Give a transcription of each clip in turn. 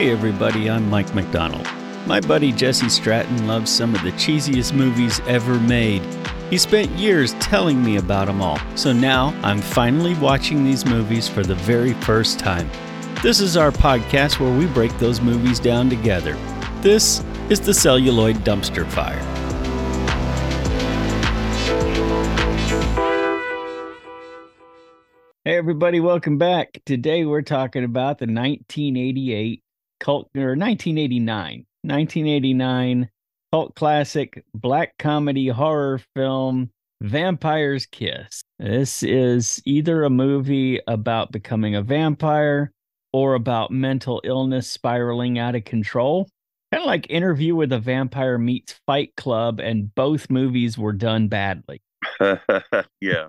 Hey everybody, I'm Mike McDonald. My buddy Jesse Stratton loves some of the cheesiest movies ever made. He spent years telling me about them all, so now I'm finally watching these movies for the very first time. This is our podcast where we break those movies down together. This is the Celluloid Dumpster Fire. Hey everybody, welcome back. Today we're talking about the 1988 cult or 1989, 1989 cult classic black comedy horror film Vampire's Kiss. This is either a movie about becoming a vampire or about mental illness spiraling out of control. Kind of like Interview with a Vampire meets Fight Club, and both movies were done badly. yeah.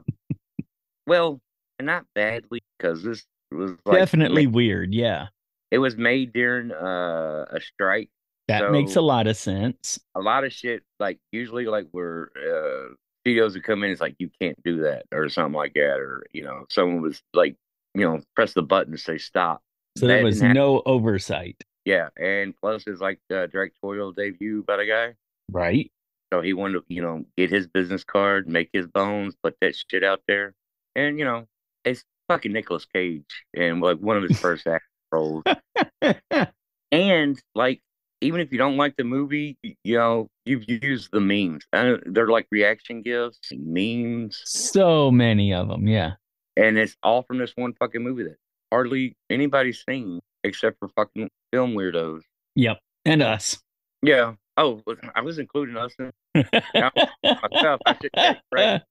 well, not badly because this was like, Definitely weird. Yeah. It was made during uh, a strike. That so makes a lot of sense. A lot of shit, like usually, like where uh, studios would come in, it's like you can't do that or something like that, or you know, someone was like, you know, press the button to say stop. So there was no oversight. Yeah, and plus it's like the directorial debut by the guy, right? So he wanted to, you know, get his business card, make his bones, put that shit out there, and you know, it's fucking Nicolas Cage and like one of his first act and like, even if you don't like the movie, you know, you've used the memes. they're like reaction gifs, memes. So many of them, yeah. And it's all from this one fucking movie that hardly anybody's seen except for fucking film weirdos. Yep, and us. Yeah. Oh, I was including us in myself. I should right,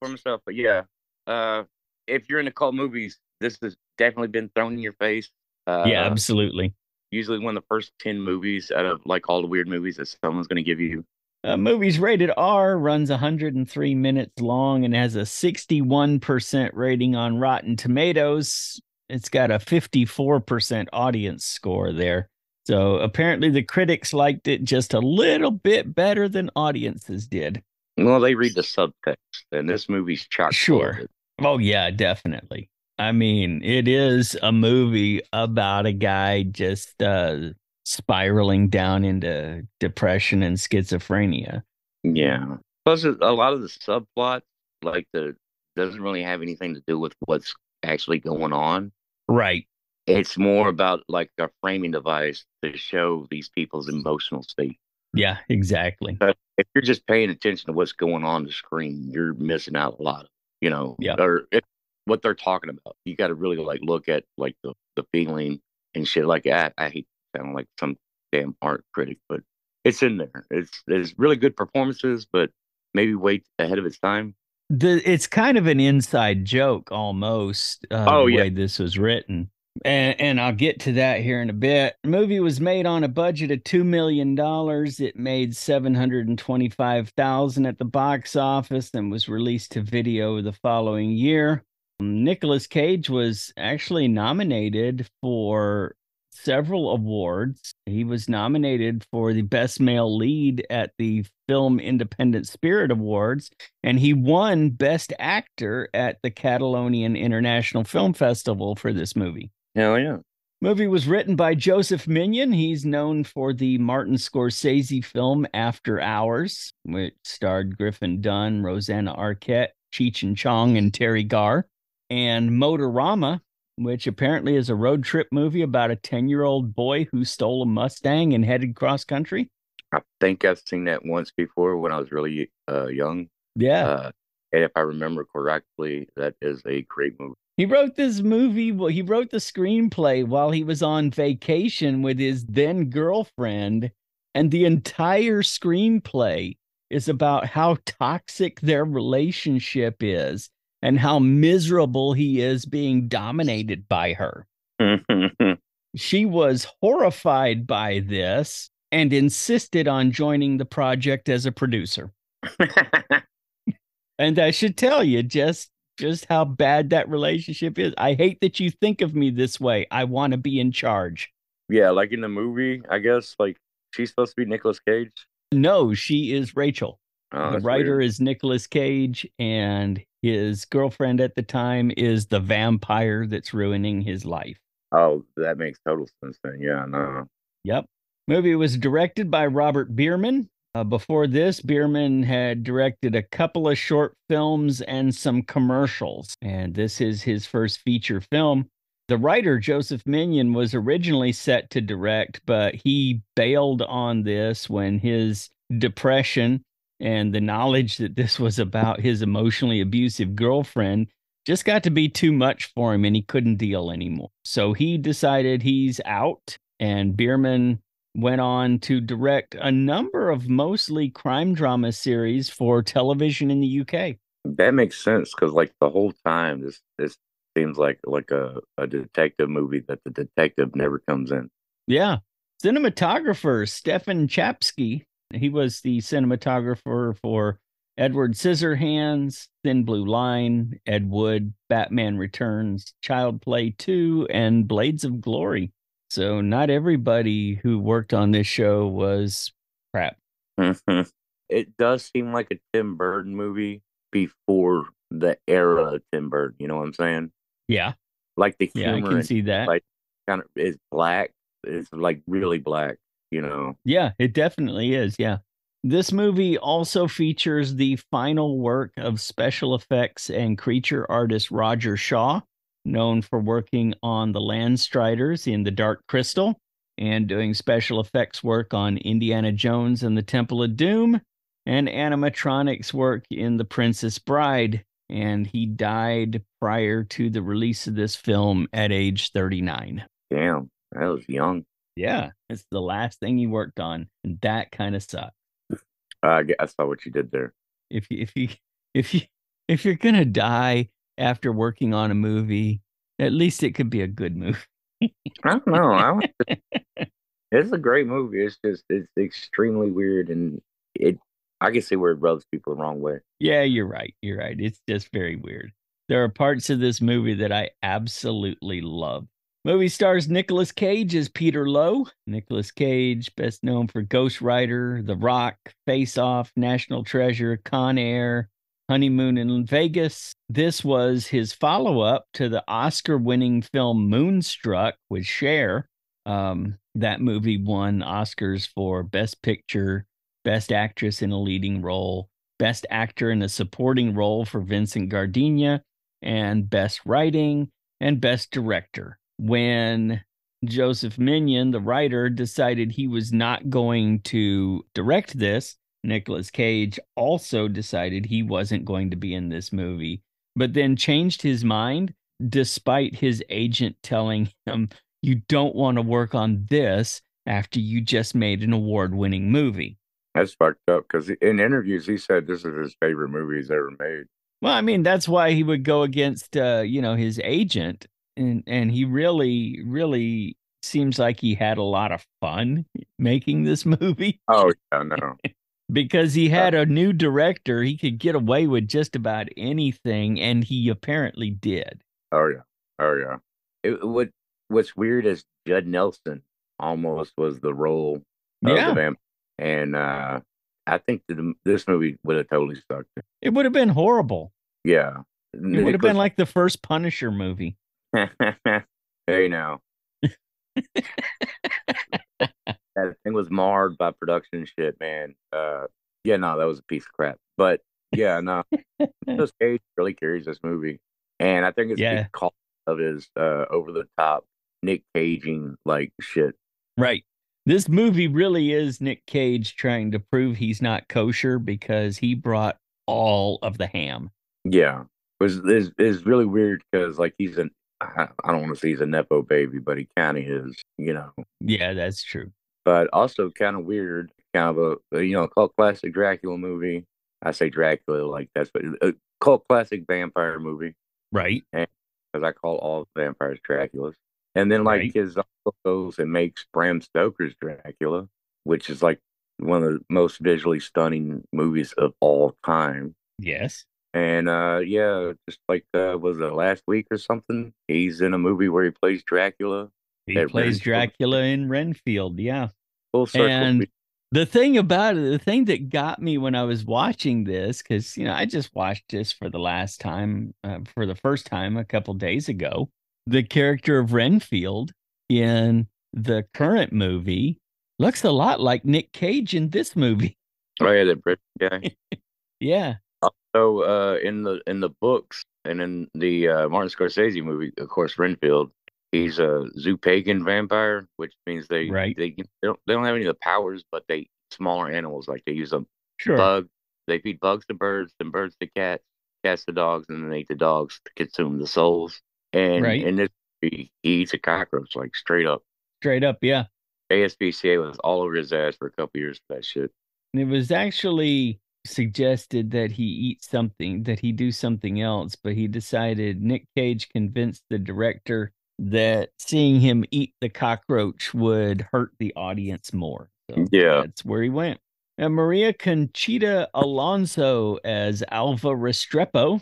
for myself, but yeah. Uh, if you're into cult movies, this has definitely been thrown in your face. Uh, yeah, absolutely. Usually one of the first 10 movies out of like all the weird movies that someone's going to give you. Uh, movies rated R runs 103 minutes long and has a 61% rating on Rotten Tomatoes. It's got a 54% audience score there. So apparently the critics liked it just a little bit better than audiences did. Well, they read the subtext, and this movie's chock. Sure. Oh yeah, definitely. I mean, it is a movie about a guy just uh spiraling down into depression and schizophrenia. Yeah. Plus a lot of the subplot like the doesn't really have anything to do with what's actually going on. Right. It's more about like a framing device to show these people's emotional state. Yeah, exactly. But if you're just paying attention to what's going on the screen, you're missing out a lot you know, yeah. or if, what they're talking about. You got to really like look at like the, the feeling and shit like that. I hate sounding like some damn art critic, but it's in there. It's there's really good performances, but maybe wait ahead of its time. The it's kind of an inside joke almost. Uh, oh the yeah, way this was written. And, and I'll get to that here in a bit. The movie was made on a budget of two million dollars. It made seven hundred and twenty-five thousand at the box office, and was released to video the following year. Nicolas Cage was actually nominated for several awards. He was nominated for the Best Male Lead at the Film Independent Spirit Awards, and he won Best Actor at the Catalonian International Film Festival for this movie. Hell yeah. Movie was written by Joseph Minion. He's known for the Martin Scorsese film After Hours, which starred Griffin Dunne, Rosanna Arquette, Cheech and Chong, and Teri Garr, and Motorama, which apparently is a road trip movie about a 10 year old boy who stole a Mustang and headed cross country. I think I've seen that once before when I was really uh, young. Yeah. Uh, and if I remember correctly, that is a great movie. He wrote this movie. Well, he wrote the screenplay while he was on vacation with his then girlfriend, and the entire screenplay is about how toxic their relationship is and how miserable he is being dominated by her. she was horrified by this and insisted on joining the project as a producer. and I should tell you, just just how bad that relationship is. I hate that you think of me this way. I want to be in charge. Yeah, like in the movie, I guess like she's supposed to be Nicolas Cage. No, she is Rachel. Oh, the writer weird. is Nicolas Cage, and his girlfriend at the time is the vampire that's ruining his life. Oh, that makes total sense then. Yeah, no. Yep. Movie was directed by Robert Bierman. Uh, before this, Bierman had directed a couple of short films and some commercials, and this is his first feature film. The writer, Joseph Minion, was originally set to direct, but he bailed on this when his depression and the knowledge that this was about his emotionally abusive girlfriend just got to be too much for him and he couldn't deal anymore. So he decided he's out, and Bierman went on to direct a number of mostly crime drama series for television in the UK. That makes sense because, like, the whole time, this this seems like like a, a detective movie that the detective never comes in. Yeah. Cinematographer Stefan Czapsky, he was the cinematographer for Edward Scissorhands, Thin Blue Line, Ed Wood, Batman Returns, Child Play 2, and Blades of Glory. So not everybody who worked on this show was crap. it does seem like a Tim Burton movie before the era of Tim Burton. You know what I'm saying? Yeah. Like the humor. Yeah, I can see that. Like kind of is black. It's like really black. You know? Yeah, it definitely is. Yeah. This movie also features the final work of special effects and creature artist Roger Shaw, known for working on the Landstriders in The Dark Crystal and doing special effects work on Indiana Jones and the Temple of Doom and animatronics work in The Princess Bride. And he died prior to the release of this film at age 39. Damn, that was young. Yeah, it's the last thing he worked on. And that kind of sucks. Uh, I saw what you did there. If you, if you if you if you're gonna die after working on a movie, at least it could be a good movie. I don't know. I it's a great movie. It's just it's extremely weird and it. I can see where it rubs people the wrong way. Yeah, you're right. You're right. It's just very weird. There are parts of this movie that I absolutely love. Movie stars Nicolas Cage as Peter Lowe. Nicolas Cage, best known for Ghost Rider, The Rock, Face Off, National Treasure, Con Air, Honeymoon in Vegas. This was his follow up to the Oscar winning film Moonstruck with Cher. Um, that movie won Oscars for Best Picture, Best Actress in a Leading Role, Best Actor in a Supporting Role for Vincent Gardenia, and Best Writing and Best Director when Joseph Minion, the writer, decided he was not going to direct this, Nicolas Cage also decided he wasn't going to be in this movie, but then changed his mind despite his agent telling him, You don't want to work on this after you just made an award winning movie. That's fucked up because in interviews he said this is his favorite movie he's ever made. Well, I mean, that's why he would go against, uh, you know, his agent and and he really really seems like he had a lot of fun making this movie. Oh yeah, no. because he had a new director, he could get away with just about anything, and he apparently did. Oh yeah, oh yeah. It, what What's weird is Judd Nelson almost was the role of yeah. the vampire, and uh, I think that this movie would have totally sucked. It would have been horrible. Yeah, it would have been like the first Punisher movie. hey now. that thing was marred by production shit, man. Uh, yeah, no, that was a piece of crap. But yeah, no, Nicolas Cage really carries this movie, and I think it's yeah. because of his uh, over the top Nick Caging like shit. Right. This movie really is Nick Cage trying to prove he's not kosher because he brought all of the ham. Yeah, it was is is really weird because like he's an I, I don't want to say he's a nepo baby, but he kind of is, you know. Yeah, that's true. But also kind of weird, kind of a you know cult classic Dracula movie. I say Dracula like that's but a uh, cult classic vampire movie, right? Because I call all vampires Draculas. And then like right. his uncle goes and makes Bram Stoker's Dracula, which is like one of the most visually stunning movies of all time. Yes. And uh, yeah, just like uh, was it last week or something? He's in a movie where he plays Dracula. He plays Renfield. Dracula in Renfield. Yeah. Full circle. And the thing about it, the thing that got me when I was watching this, because you know I just watched this for the last time, uh, for the first time a couple days ago, the character of Renfield in the current movie looks a lot like Nick Cage in this movie. Oh yeah, the British guy. yeah. So uh, in the in the books and in the uh, Martin Scorsese movie, of course, Renfield, he's a zoopagan vampire, which means they right. they, they don't they don't have any of the powers, but they smaller animals like they use them sure. bug. They feed bugs to birds, then birds to cats, cats to dogs, and then they eat the dogs to consume the souls. And right. in this, he, he eats a cockroach like straight up. Straight up, yeah. ASPCA was all over his ass for a couple years for that shit. And It was actually suggested that he eat something, that he do something else, but he decided Nick Cage convinced the director that seeing him eat the cockroach would hurt the audience more. So yeah, that's where he went. And Maria Conchita Alonso as Alva Restrepo.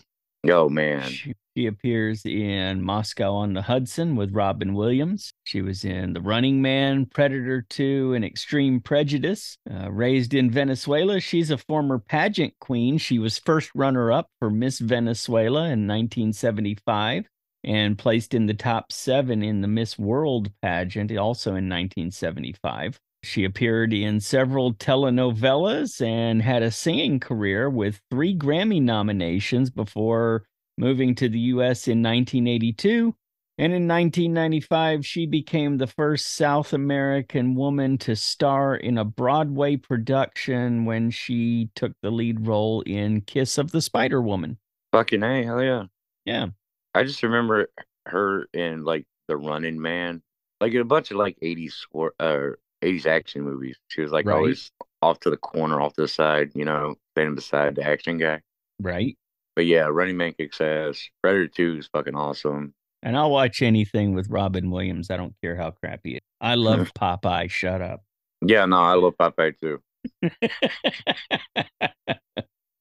Oh man. She, she, appears in Moscow on the Hudson with Robin Williams. She was in The Running Man, Predator 2, and Extreme Prejudice. Uh, raised in Venezuela, she's a former pageant queen. She was first runner up for Miss Venezuela in 1975 and placed in the top seven in the Miss World pageant, also in 1975. She appeared in several telenovelas and had a singing career with three Grammy nominations before moving to the US in 1982. And in 1995, she became the first South American woman to star in a Broadway production when she took the lead role in Kiss of the Spider Woman. Fucking A, hell yeah. Yeah. I just remember her in like The Running Man, like in a bunch of like 80s or uh, 80s action movies. She was like Right. always off to the corner, off to the side, you know, standing beside the action guy. Right. But yeah, Running Man kicks ass. Predator 2 is fucking awesome. And I'll watch anything with Robin Williams. I don't care how crappy it is. I love Popeye. Shut up. Yeah, no, I love Popeye too.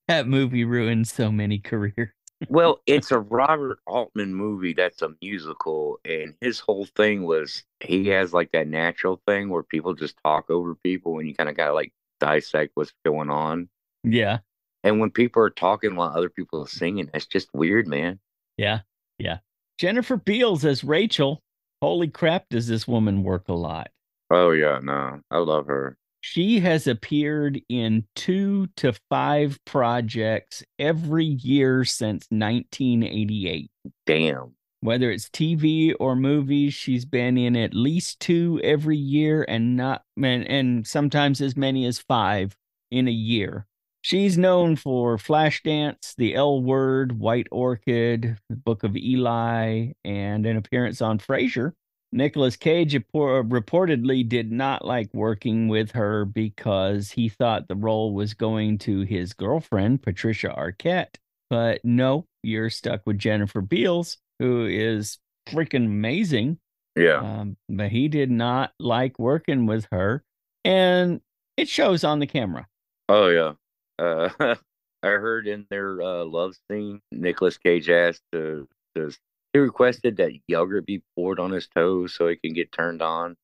that movie ruined so many careers. Well, it's a Robert Altman movie that's a musical, and his whole thing was he has like that natural thing where people just talk over people and you kind of got to like dissect what's going on. Yeah. And when people are talking while other people are singing, that's just weird, man. Yeah. Yeah. Jennifer Beals as Rachel. Holy crap, does this woman work a lot? Oh, yeah, no, I love her. She has appeared in two to five projects every year since 1988. Damn. Whether it's TV or movies, she's been in at least two every year and not and, and sometimes as many as five in a year. She's known for Flashdance, The L Word, White Orchid, The Book of Eli, and an appearance on Frasier. Nicolas Cage reportedly did not like working with her because he thought the role was going to his girlfriend, Patricia Arquette. But no, you're stuck with Jennifer Beals, who is freaking amazing. Yeah. Um, but he did not like working with her. And it shows on the camera. Oh, yeah. Uh, I heard in their uh, love scene, Nicolas Cage asked to, to he requested that yogurt be poured on his toes so he can get turned on.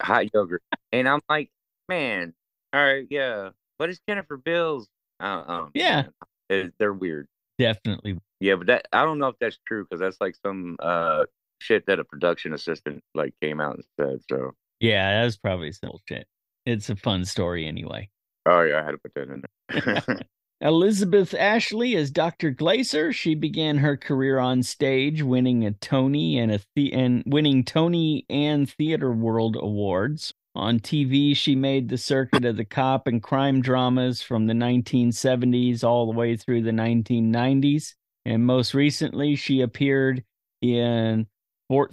Hot yogurt. And I'm like, man, all right, yeah. But it's Jennifer Beals. Uh, um, Yeah. it- they're weird. Definitely. Yeah, but that I don't know if that's true because that's like some uh shit that a production assistant like came out and said. So Yeah, that was probably some shit. It's a fun story anyway. oh yeah, I had to put that in there. Elizabeth Ashley as Dr. Glaser. She began her career on stage, winning a Tony and a the- and winning Tony and Theater World awards. On TV, she made the circuit of the cop and crime dramas from the 1970s all the way through the 1990s. And most recently, she appeared in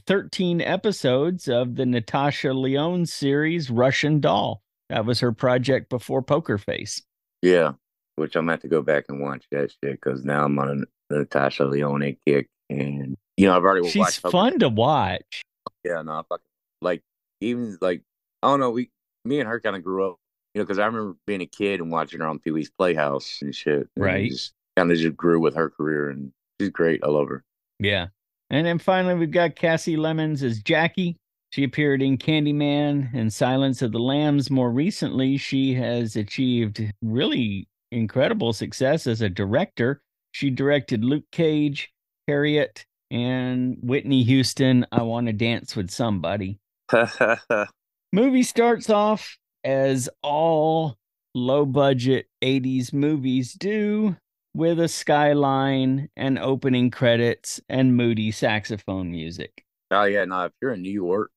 13 episodes of the Natasha Lyonne series Russian Doll. That was her project before Poker Face. Yeah, which I'm gonna go back and watch that shit because now I'm on a Natasha Lyonne kick, and you know I've already She's fun to watch. Yeah, no, fucking like even like I don't know. We, me and her kind of grew up, you know, because I remember being a kid and watching her on Pee Wee's Playhouse and shit. and Right. Kind of just grew with her career, and she's great. I love her. Yeah. And then finally, we've got Kasi Lemmons as Jackie. She appeared in Candyman and Silence of the Lambs. More recently, she has achieved really incredible success as a director. She directed Luke Cage, Harriet, and Whitney Houston, I Want to Dance with Somebody. Movie starts off as all low budget 80s movies do with a skyline and opening credits and moody saxophone music. oh yeah, Now, if you're in New York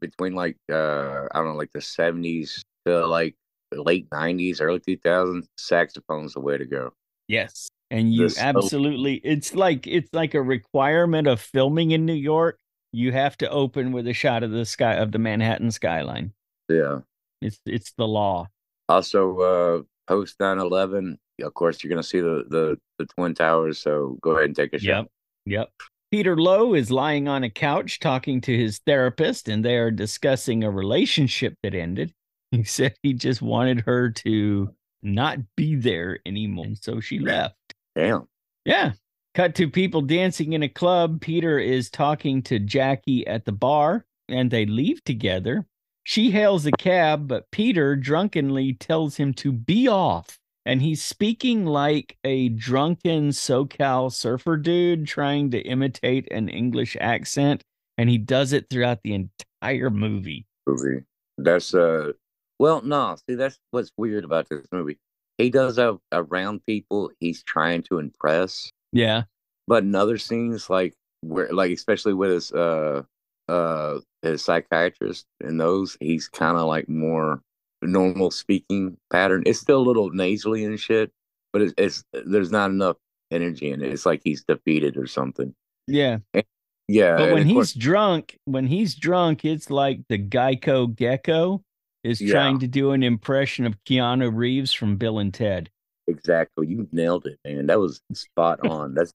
between like uh I don't know, like the seventies to like late nineties, early two thousands, saxophone's the way to go. Yes. And you The so- absolutely it's like it's like a requirement of filming in New York. You have to open with a shot of the sky of the Manhattan skyline. Yeah. It's it's the law. Also, uh post 9-11, of course you're gonna see the, the the twin towers, so go ahead and take a shot. Yep. Yep. Peter Lowe is lying on a couch talking to his therapist, and they are discussing a relationship that ended. He said he just wanted her to not be there anymore. and So she left. Damn. Yeah. Cut to people dancing in a club. Peter is talking to Jackie at the bar, and they leave together. She hails a cab, but Peter drunkenly tells him to be off. And he's speaking like a drunken SoCal surfer dude trying to imitate an English accent. And he does it throughout the entire movie. movie. That's uh well no, see that's what's weird about this movie. He does have around people he's trying to impress, Yeah. but in other scenes like where like especially with his uh uh his psychiatrist and those he's kind of like more normal speaking pattern. It's still a little nasally and shit, but it's, it's there's not enough energy in it. It's like he's defeated or something. Yeah. Yeah, But when he's course- drunk, when he's drunk, it's like the Geico Gecko is Yeah. trying to do an impression of Keanu Reeves from Bill and Ted. exactly you nailed it, man. That was spot on. That's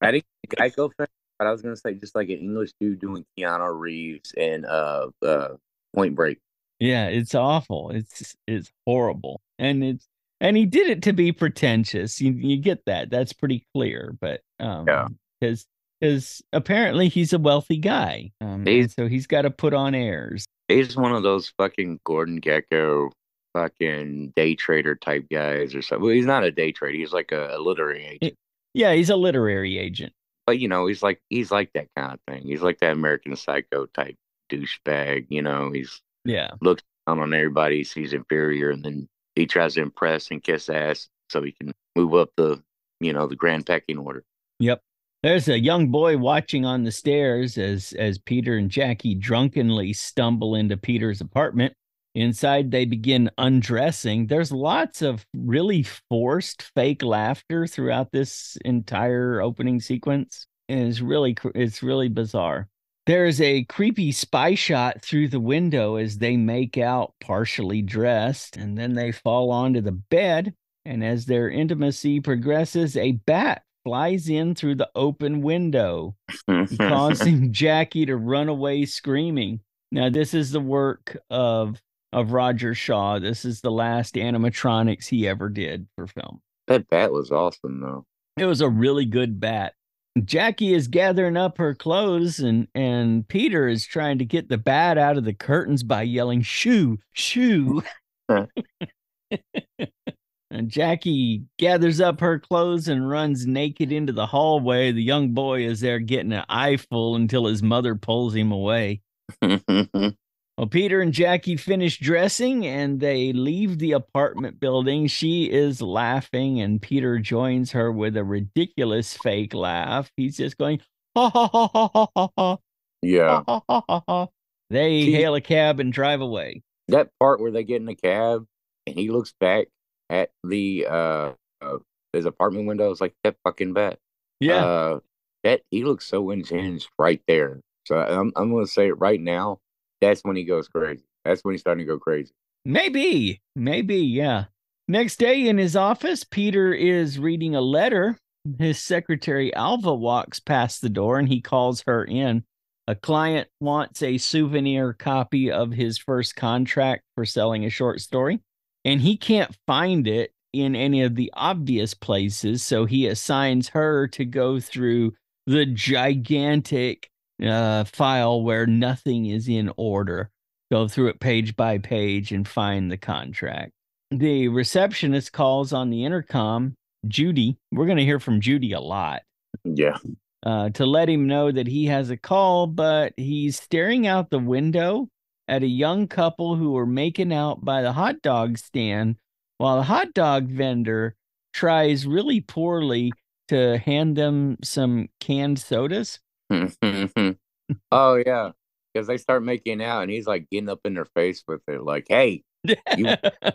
I think Geico fan, but I was gonna say just like an English dude doing Keanu Reeves and uh uh Point Break. Yeah, it's awful. It's it's horrible. And it's and he did it to be pretentious. You you get that. That's pretty clear, but um Yeah. cuz cuz apparently he's a wealthy guy. Um He's- so he's got to put on airs. He's one of those fucking Gordon Gekko fucking day trader type guys or something. Well, he's not a day trader, he's like a, a literary agent. Yeah, he's a literary agent. But you know, he's like he's like that kind of thing. He's like that American psycho type douchebag, you know, he's Yeah. looks down on everybody, sees inferior, and then he tries to impress and kiss ass so he can move up the, you know, the grand pecking order. Yep. There's a young boy watching on the stairs as as Peter and Jackie drunkenly stumble into Peter's apartment. Inside they begin undressing. There's lots of really forced fake laughter throughout this entire opening sequence. And it's really it's really bizarre. There is a creepy spy shot through the window as they make out partially dressed and then they fall onto the bed and as their intimacy progresses a bat flies in through the open window, causing Jackie to run away screaming. Now, this is the work of of Roger Shaw. This is the last animatronics he ever did for film. that bat was awesome though. It was a really good bat. Jackie is gathering up her clothes and and Peter is trying to get the bat out of the curtains by yelling shoo shoo. and Jackie gathers up her clothes and runs naked into the hallway. The young boy is there getting an eyeful until his mother pulls him away. Well, Peter and Jackie finish dressing and they leave the apartment building. She is laughing, and Peter joins her with a ridiculous fake laugh. He's just going, ha ha ha ha ha ha ha yeah. ha ha ha ha. They See- hail a cab and drive away. That part where they get in the cab and he looks back at the uh, uh his apartment window, it's like that fucking bat. Yeah. Uh, that he looks so unhinged right there. So I'm I'm gonna say it right now. That's when he goes crazy. That's when he's starting to go crazy. Maybe, maybe, yeah. Next day in his office, Peter is reading a letter. His secretary Alva walks past the door and he calls her in. A client wants a souvenir copy of his first contract for selling a short story, and he can't find it in any of the obvious places. So he assigns her to go through the gigantic uh, file where nothing is in order go through it page by page and find the contract. The receptionist calls on the intercom Judy. We're going to hear from Judy a lot. Yeah. Uh, to let him know that he has a call, but he's staring out the window at a young couple who are making out by the hot dog stand while the hot dog vendor tries really poorly to hand them some canned sodas. oh yeah, because they start making out, and he's like getting up in their face with it, like, "Hey, you,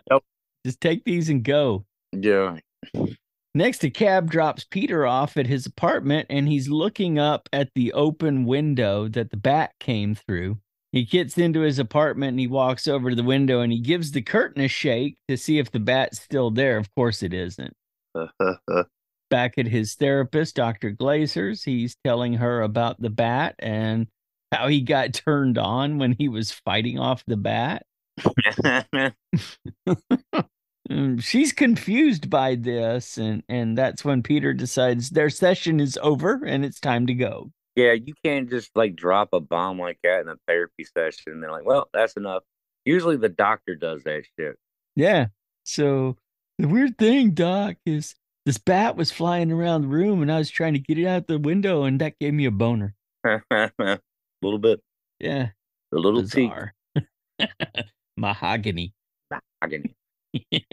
just take these and go." Yeah. Next, a cab drops Peter off at his apartment, and he's looking up at the open window that the bat came through. He gets into his apartment and he walks over to the window and he gives the curtain a shake to see if the bat's still there. Of course, it isn't. Back at his therapist, Dr. Glaser's, he's telling her about the bat and how he got turned on when he was fighting off the bat. Mm, she's confused by this, and and that's when Peter decides their session is over and it's time to go. Yeah, you can't just like drop a bomb like that in a therapy session. And they're like, well, that's enough. Usually the doctor does that shit. Yeah. So the weird thing, Doc, is this bat was flying around the room and I was trying to get it out the window and that gave me a boner. a little bit. Yeah. A little bizarre. Mahogany. Mahogany.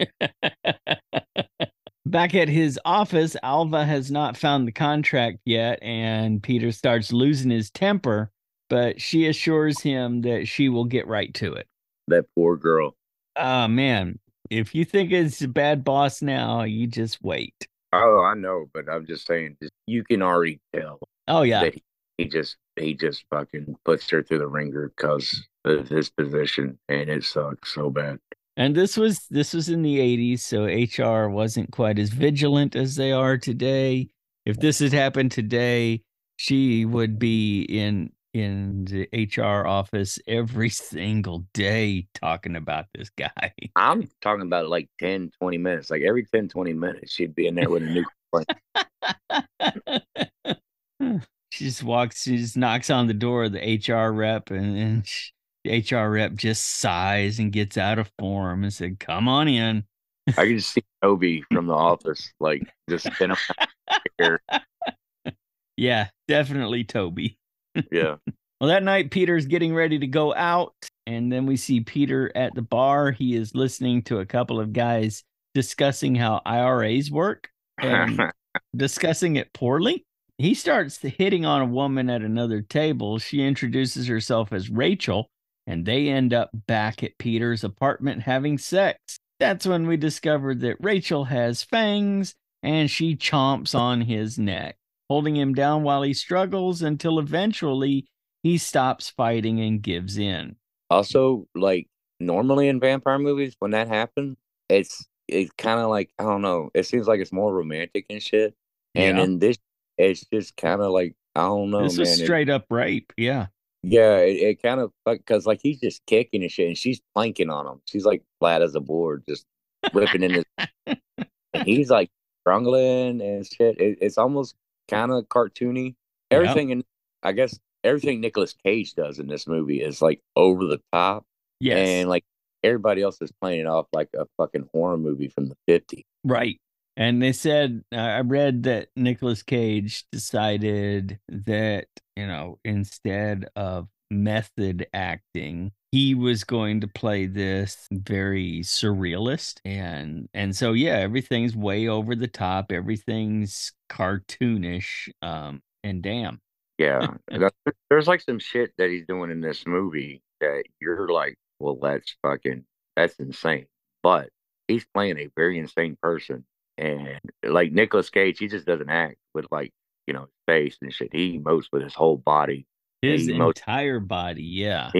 Back at his office, Alva has not found the contract yet, and Peter starts losing his temper, but she assures him that she will get right to it. That poor girl. Oh, man. If you think it's a bad boss now, you just wait. Oh, I know, but I'm just saying, you can already tell. Oh, yeah. He, he just he just fucking puts her through the ringer because of his position, and it sucks so bad. And this was this was in the 80s, so HR wasn't quite as vigilant as they are today. If this had happened today, she would be in in the HR office every single day talking about this guy. I'm talking about like 10, 20 minutes. Like every 10, 20 minutes, she'd be in there with a new complaint. she just walks, she just knocks on the door of the HR rep and, and she, the HR rep just sighs and gets out of form and said, "Come on in." I can see Toby from the office, like just here. Yeah, definitely Toby. Yeah. Well, that night Peter's getting ready to go out, and then we see Peter at the bar. He is listening to a couple of guys discussing how IRAs work and discussing it poorly. He starts hitting on a woman at another table. She introduces herself as Rachel, and they end up back at Peter's apartment having sex. That's when we discovered that Rachel has fangs and she chomps on his neck, holding him down while he struggles until eventually he stops fighting and gives in. Also, like normally in vampire movies, when that happens, it's it's kind of like I don't know. It seems like it's more romantic and shit. And yeah. in this, it's just kind of like I don't know. This man. is straight it, up rape. Yeah. Yeah, it, it kind of because like he's just kicking and shit, and she's planking on him. She's like flat as a board, just whipping in his. and he's like strangling and shit. It, it's almost kind of cartoony. Everything, in I guess everything Nicolas Cage does in this movie is like over the top. Yes, and like everybody else is playing it off like a fucking horror movie from the 50s. Right. And they said, I read that Nicolas Cage decided that, you know, instead of method acting, he was going to play this very surrealist and and so yeah everything's way over the top everything's cartoonish um and damn yeah there's like some shit that he's doing in this movie that you're like well that's fucking that's insane but he's playing a very insane person and like Nicolas Cage, he just doesn't act with like, you know, face and shit. He emotes with his whole body. His entire body, yeah.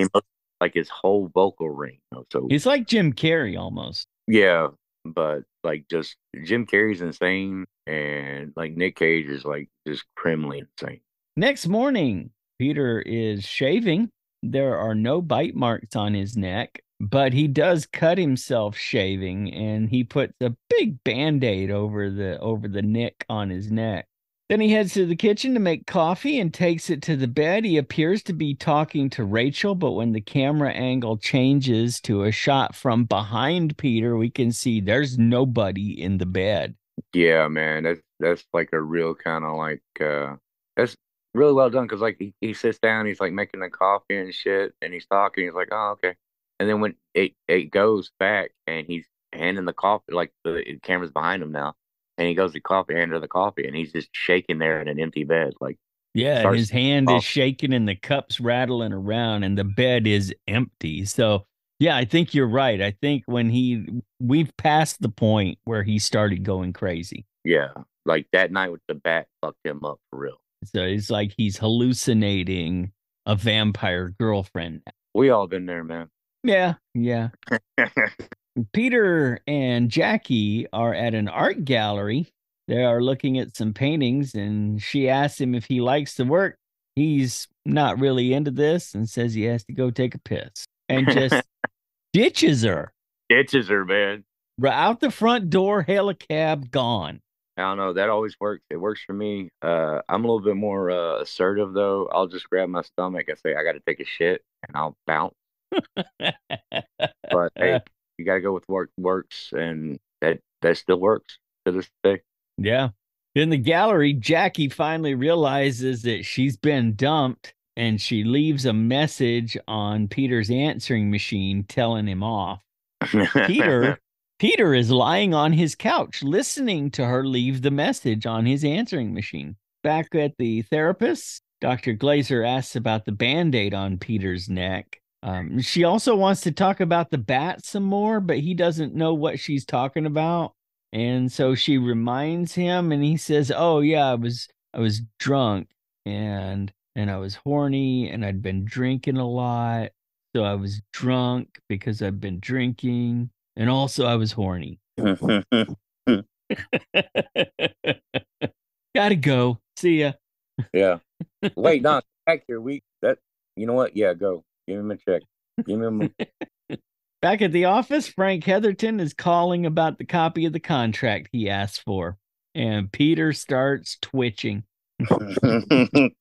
Like his whole vocal ring. You know, so he's like Jim Carrey almost. Yeah, but like just Jim Carrey's insane and like Nick Cage is like just criminally insane. Next morning, Peter is shaving. There are no bite marks on his neck but he does cut himself shaving and he puts a big band-aid over the over the nick on his neck then he heads to the kitchen to make coffee and takes it to the bed he appears to be talking to rachel but when the camera angle changes to a shot from behind peter we can see there's nobody in the bed Yeah, man, that's that's like a real kind of like uh that's really well done because like he, he sits down, he's like making the coffee and shit, and he's talking. He's like, oh okay, and then when it it goes back and he's handing the coffee, like the camera's behind him now, and he goes to coffee, hand her the coffee, and he's just shaking there in an empty bed, like Yeah, his hand off. is shaking and the cup's rattling around and the bed is empty. So, yeah, I think you're right. I think when he we've passed the point where he started going crazy. yeah, like that night with the bat fucked him up for real. So it's like he's hallucinating a vampire girlfriend. We all been there, man. Yeah, yeah. Peter and Jackie are at an art gallery. They are looking at some paintings, and she asks him if he likes the work. He's not really into this and says he has to go take a piss and just ditches her. Ditches her, man. Right Out the front door, hail a cab, gone. I don't know. That always works. It works for me. Uh, I'm a little bit more uh, assertive though. I'll just grab my stomach and say I got to take a shit, and I'll bounce. But hey, you got to go with what works, and that that still works to this day. Yeah. In the gallery, Jackie finally realizes that she's been dumped and she leaves a message on Peter's answering machine telling him off. Peter Peter is lying on his couch listening to her leave the message on his answering machine. Back at the therapist, Dr. Glaser asks about the band-aid on Peter's neck. Um, she also wants to talk about the bat some more, but he doesn't know what she's talking about. And so she reminds him and he says, "Oh yeah, I was I was drunk and and I was horny and I'd been drinking a lot. So I was drunk because I've been drinking and also I was horny." Gotta go. See ya. yeah. Wait, no, back here. We that. You know what? Yeah, go. Give him a check. Give him. Back at the office, Frank Heatherton is calling about the copy of the contract he asked for. And Peter starts twitching.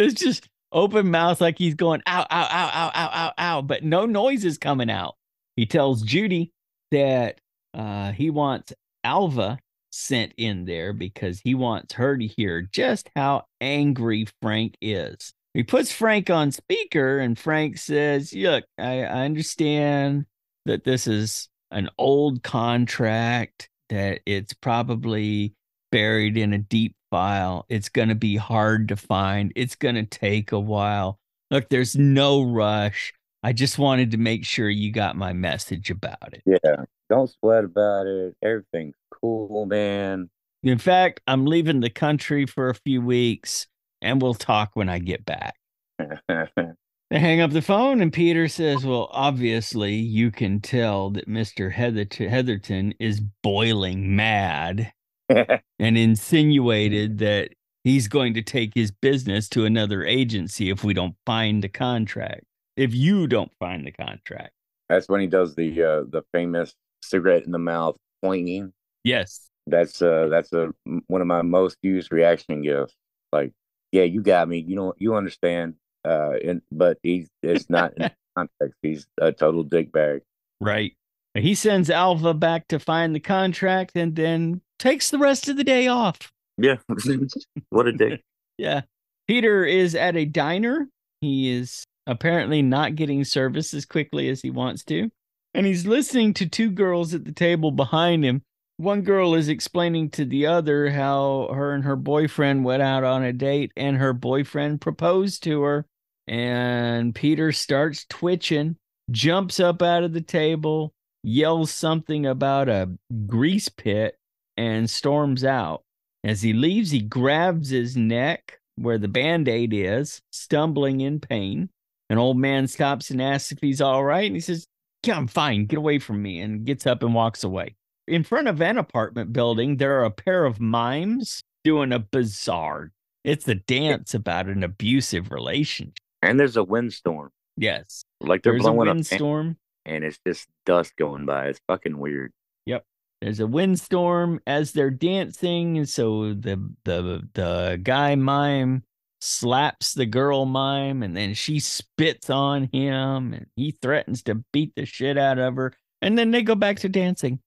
It's just open mouth like he's going ow, ow, ow, ow, ow, ow, ow, but no noise is coming out. He tells Judy that uh, he wants Alva sent in there because he wants her to hear just how angry Frank is. He puts Frank on speaker, and Frank says, Look, I, I understand that this is an old contract, that it's probably buried in a deep file. It's going to be hard to find. It's going to take a while. Look, there's no rush. I just wanted to make sure you got my message about it. yeah. Don't sweat about it. Everything's cool, man. In fact, I'm leaving the country for a few weeks and we'll talk when I get back. They hang up the phone and Peter says, Well, obviously, you can tell that Mr. Heatherton, Heatherton is boiling mad and insinuated that he's going to take his business to another agency if we don't find the contract. If you don't find the contract. That's when he does the uh, the famous cigarette in the mouth pointing. Yes. That's uh that's a one of my most used reaction gifts. Like, yeah, you got me. You know, you understand. Uh, and but he's it's not in context. He's a total dickbag. Right. He sends Alva back to find the contract and then takes the rest of the day off. Yeah, what a dick. Yeah. Peter is at a diner. He is apparently not getting service as quickly as he wants to. And he's listening to two girls at the table behind him. One girl is explaining to the other how her and her boyfriend went out on a date and her boyfriend proposed to her. And Peter starts twitching, jumps up out of the table, yells something about a grease pit, and storms out. As he leaves, he grabs his neck where the band aid is, stumbling in pain. An old man stops and asks if he's all right. And he says, Yeah, I'm fine. Get away from me. And gets up and walks away. In front of an apartment building, there are a pair of mimes doing a bizarre. It's a dance about an abusive relationship. And there's a windstorm. Yes. Like they're There's a blowing up, windstorm. and it's just dust going by. It's fucking weird. Yep. There's a windstorm as they're dancing, and so the the the guy mime slaps the girl mime, and then she spits on him, and he threatens to beat the shit out of her, and then they go back to dancing.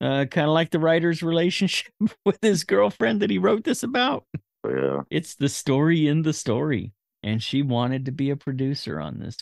Uh, kind of like the writer's relationship with his girlfriend that he wrote this about. Yeah. It's the story in the story. And she wanted to be a producer on this.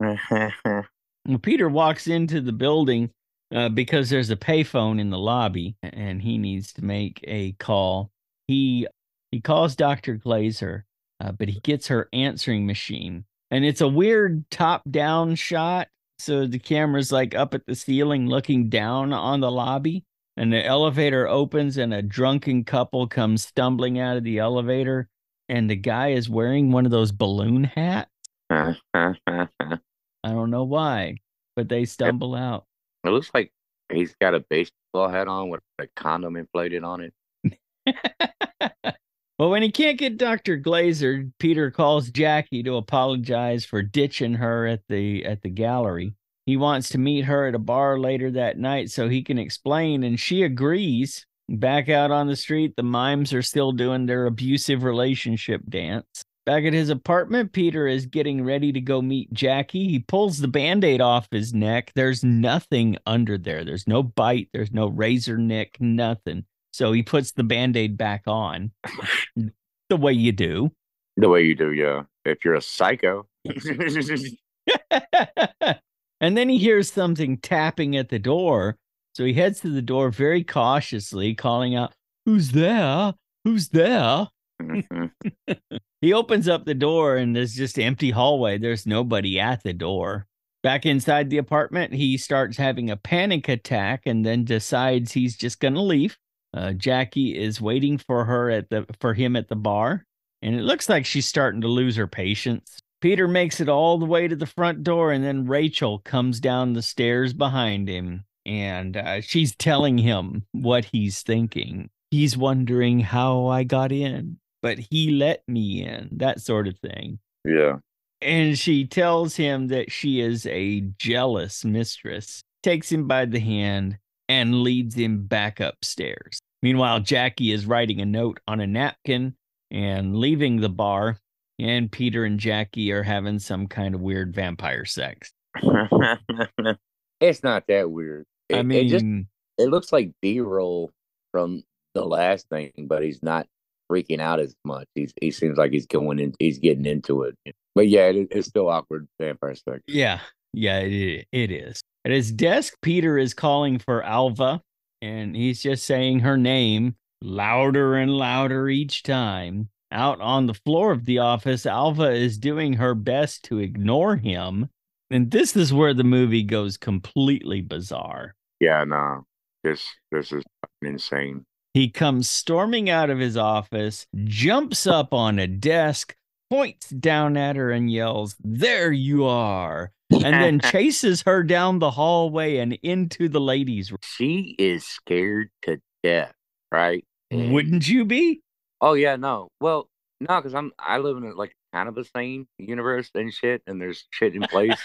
Peter walks into the building uh, because there's a payphone in the lobby and he needs to make a call. He he calls Dr. Glaser, uh, but he gets her answering machine. And it's a weird top down shot. So the camera's like up at the ceiling looking down on the lobby. And the elevator opens and a drunken couple comes stumbling out of the elevator. And the guy is wearing one of those balloon hats. I don't know why, but they stumble out. It looks like he's got a baseball hat on with a condom inflated on it. well, when he can't get Dr. Glaser, Peter calls Jackie to apologize for ditching her at the at the gallery. He wants to meet her at a bar later that night so he can explain, and she agrees. Back out on the street, the mimes are still doing their abusive relationship dance. Back at his apartment, Peter is getting ready to go meet Jackie. He pulls the band aid off his neck. There's nothing under there. There's no bite. There's no razor nick, nothing. So he puts the band aid back on the way you do. The way you do, yeah. If you're a psycho. and then he hears something tapping at the door. So he heads to the door very cautiously, calling out, Who's there? Who's there? Mm-hmm. he opens up the door and there's just empty hallway. There's nobody at the door. Back inside the apartment, he starts having a panic attack and then decides he's just going to leave. Uh, Jackie is waiting for her at the for him at the bar, and it looks like she's starting to lose her patience. Peter makes it all the way to the front door, and then Rachel comes down the stairs behind him, and uh, she's telling him what he's thinking. He's wondering how I got in but he let me in, that sort of thing. Yeah. And she tells him that she is a jealous mistress, takes him by the hand, and leads him back upstairs. Meanwhile, Jackie is writing a note on a napkin and leaving the bar, and Peter and Jackie are having some kind of weird vampire sex. it's not that weird. It, I mean, it, just, it looks like B roll from the last thing, but he's not freaking out as much. He's he seems like he's going in, he's getting into it. But yeah, it, it's still awkward vampire sex. Yeah, yeah, it it is. At his desk, Peter is calling for Alva, and he's just saying her name louder and louder each time. Out on the floor of the office, Alva is doing her best to ignore him. And this is where the movie goes completely bizarre. Yeah, no. This this is insane. He comes storming out of his office, jumps up on a desk, points down at her, and yells, There you are. And then chases her down the hallway and into the ladies' room. She is scared to death, right? And, Wouldn't you be? Oh, yeah, no. Well, no, because I'm I live in a, like kind of a sane universe and shit, and there's shit in place.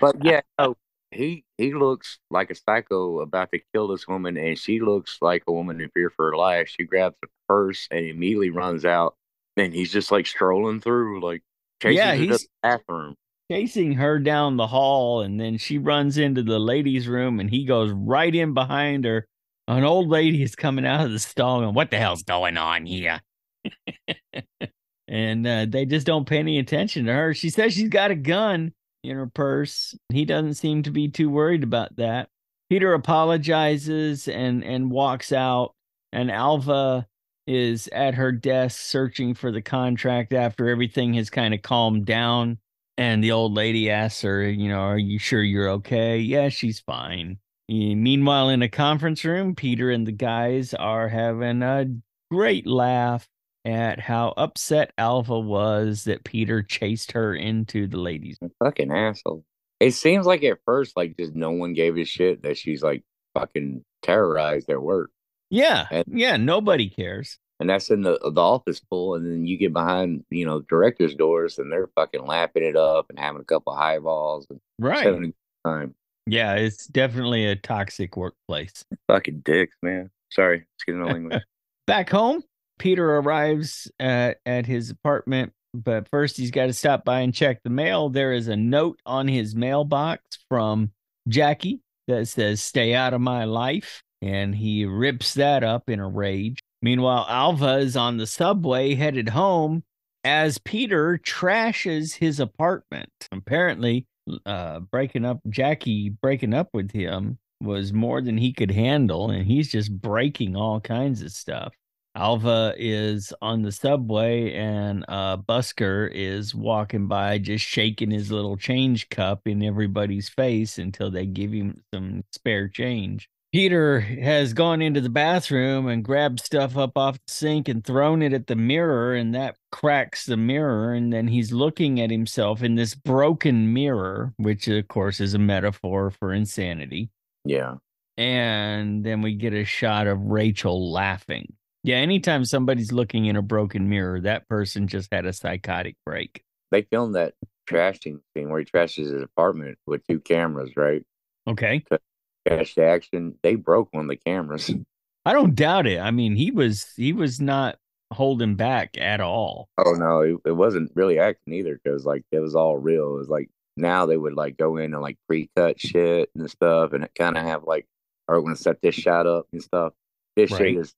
but yeah, no, he he looks like a psycho about to kill this woman, and she looks like a woman in fear for her life. She grabs a purse and immediately runs out, and he's just like strolling through, like chasing yeah, he's the bathroom, chasing her down the hall, and then she runs into the ladies' room, and he goes right in behind her. An old lady is coming out of the stall, and what the hell's going on here? and uh, they just don't pay any attention to her. She says she's got a gun in her purse. He doesn't seem to be too worried about that. Peter apologizes and and walks out, and Alva is at her desk searching for the contract after everything has kind of calmed down. And the old lady asks her, you know, are you sure you're okay? Yeah, she's fine. Meanwhile, in a conference room, Peter and the guys are having a great laugh at how upset Alva was that Peter chased her into the ladies. Fucking asshole. It seems like at first, like just no one gave a shit that she's like fucking terrorized at work. Yeah, and, yeah, nobody cares. And that's in the the office full, and then you get behind, you know, directors' doors, and they're fucking lapping it up and having a couple highballs and right. having a good time. Yeah, it's definitely a toxic workplace. Fucking dicks, man. Sorry, excuse my language. Back home, Peter arrives at, at his apartment, but first he's got to stop by and check the mail. There is a note on his mailbox from Jackie. that says, Stay out of my life. And he rips that up in a rage. Meanwhile, Alva is on the subway headed home as Peter trashes his apartment. Apparently, uh, breaking up, Jackie breaking up with him was more than he could handle, and he's just breaking all kinds of stuff. Alva is on the subway, and uh, Busker is walking by, just shaking his little change cup in everybody's face until they give him some spare change. Peter has gone into the bathroom and grabbed stuff up off the sink and thrown it at the mirror, and that cracks the mirror. And then he's looking at himself in this broken mirror, which, of course, is a metaphor for insanity. Yeah. And then we get a shot of Rachel laughing. Yeah, anytime somebody's looking in a broken mirror, that person just had a psychotic break. They filmed that trashing scene where he trashes his apartment with two cameras, right? Okay. Cash the action. They broke one of the cameras. I don't doubt it. I mean, he was he was not holding back at all. Oh no, it, it wasn't really acting either because like it was all real. It was like now they would like go in and like pre-cut shit and stuff, and it kind of have like, are we gonna set this shot up and stuff. This right. shit is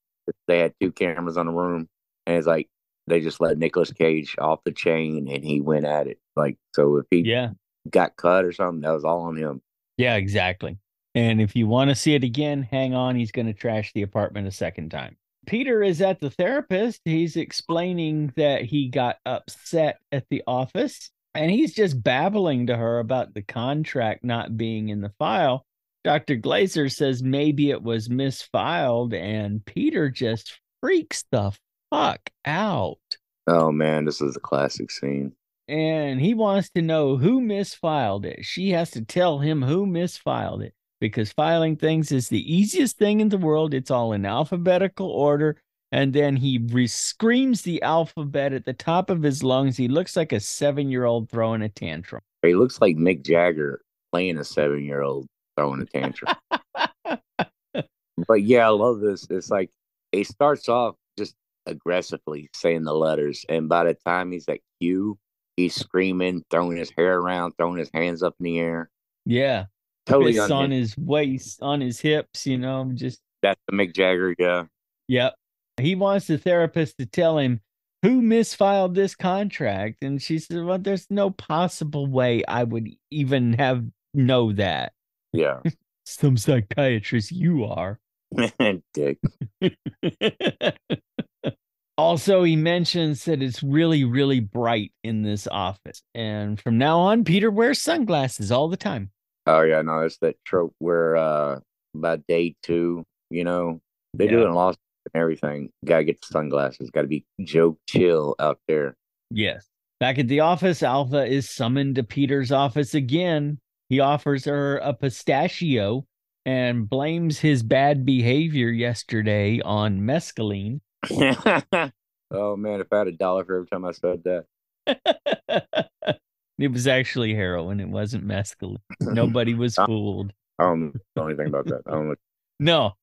they had two cameras on the room, and it's like they just let Nicolas Cage off the chain, and he went at it. Like so, if he yeah got cut or something, that was all on him. Yeah, exactly. And if you want to see it again, hang on. He's going to trash the apartment a second time. Peter is at the therapist. He's explaining that he got upset at the office and he's just babbling to her about the contract not being in the file. Dr. Glaser says maybe it was misfiled, and Peter just freaks the fuck out. Oh man, this is a classic scene. And he wants to know who misfiled it. She has to tell him who misfiled it because filing things is the easiest thing in the world. It's all in alphabetical order. And then he re- screams the alphabet at the top of his lungs. He looks like a seven year old throwing a tantrum. He looks like Mick Jagger playing a seven year old throwing a tantrum. but yeah, I love this. It's like he starts off just aggressively saying the letters, and by the time he's at Q, he's screaming, throwing his hair around, throwing his hands up in the air. Yeah, totally on his waist, on his hips. You know, just that's the Mick Jagger. Yeah. Yep. He wants the therapist to tell him who misfiled this contract, and she said, "Well, there's no possible way I would even have know that." Yeah. Some psychiatrist you are. Dick. also, he mentions that it's really, really bright in this office. And from now on, Peter wears sunglasses all the time. Oh, yeah. No, it's that trope where uh, by day two, you know, they yeah. do it in Lost and everything. Gotta get the sunglasses. Gotta be Joe chill out there. Yes. Back at the office, Alva is summoned to Peter's office again he offers her a pistachio and blames his bad behavior yesterday on mescaline. oh man, if I had a dollar for every time I said that. it was actually heroin. It wasn't mescaline. Nobody was fooled. I don't know anything about that. I don't No.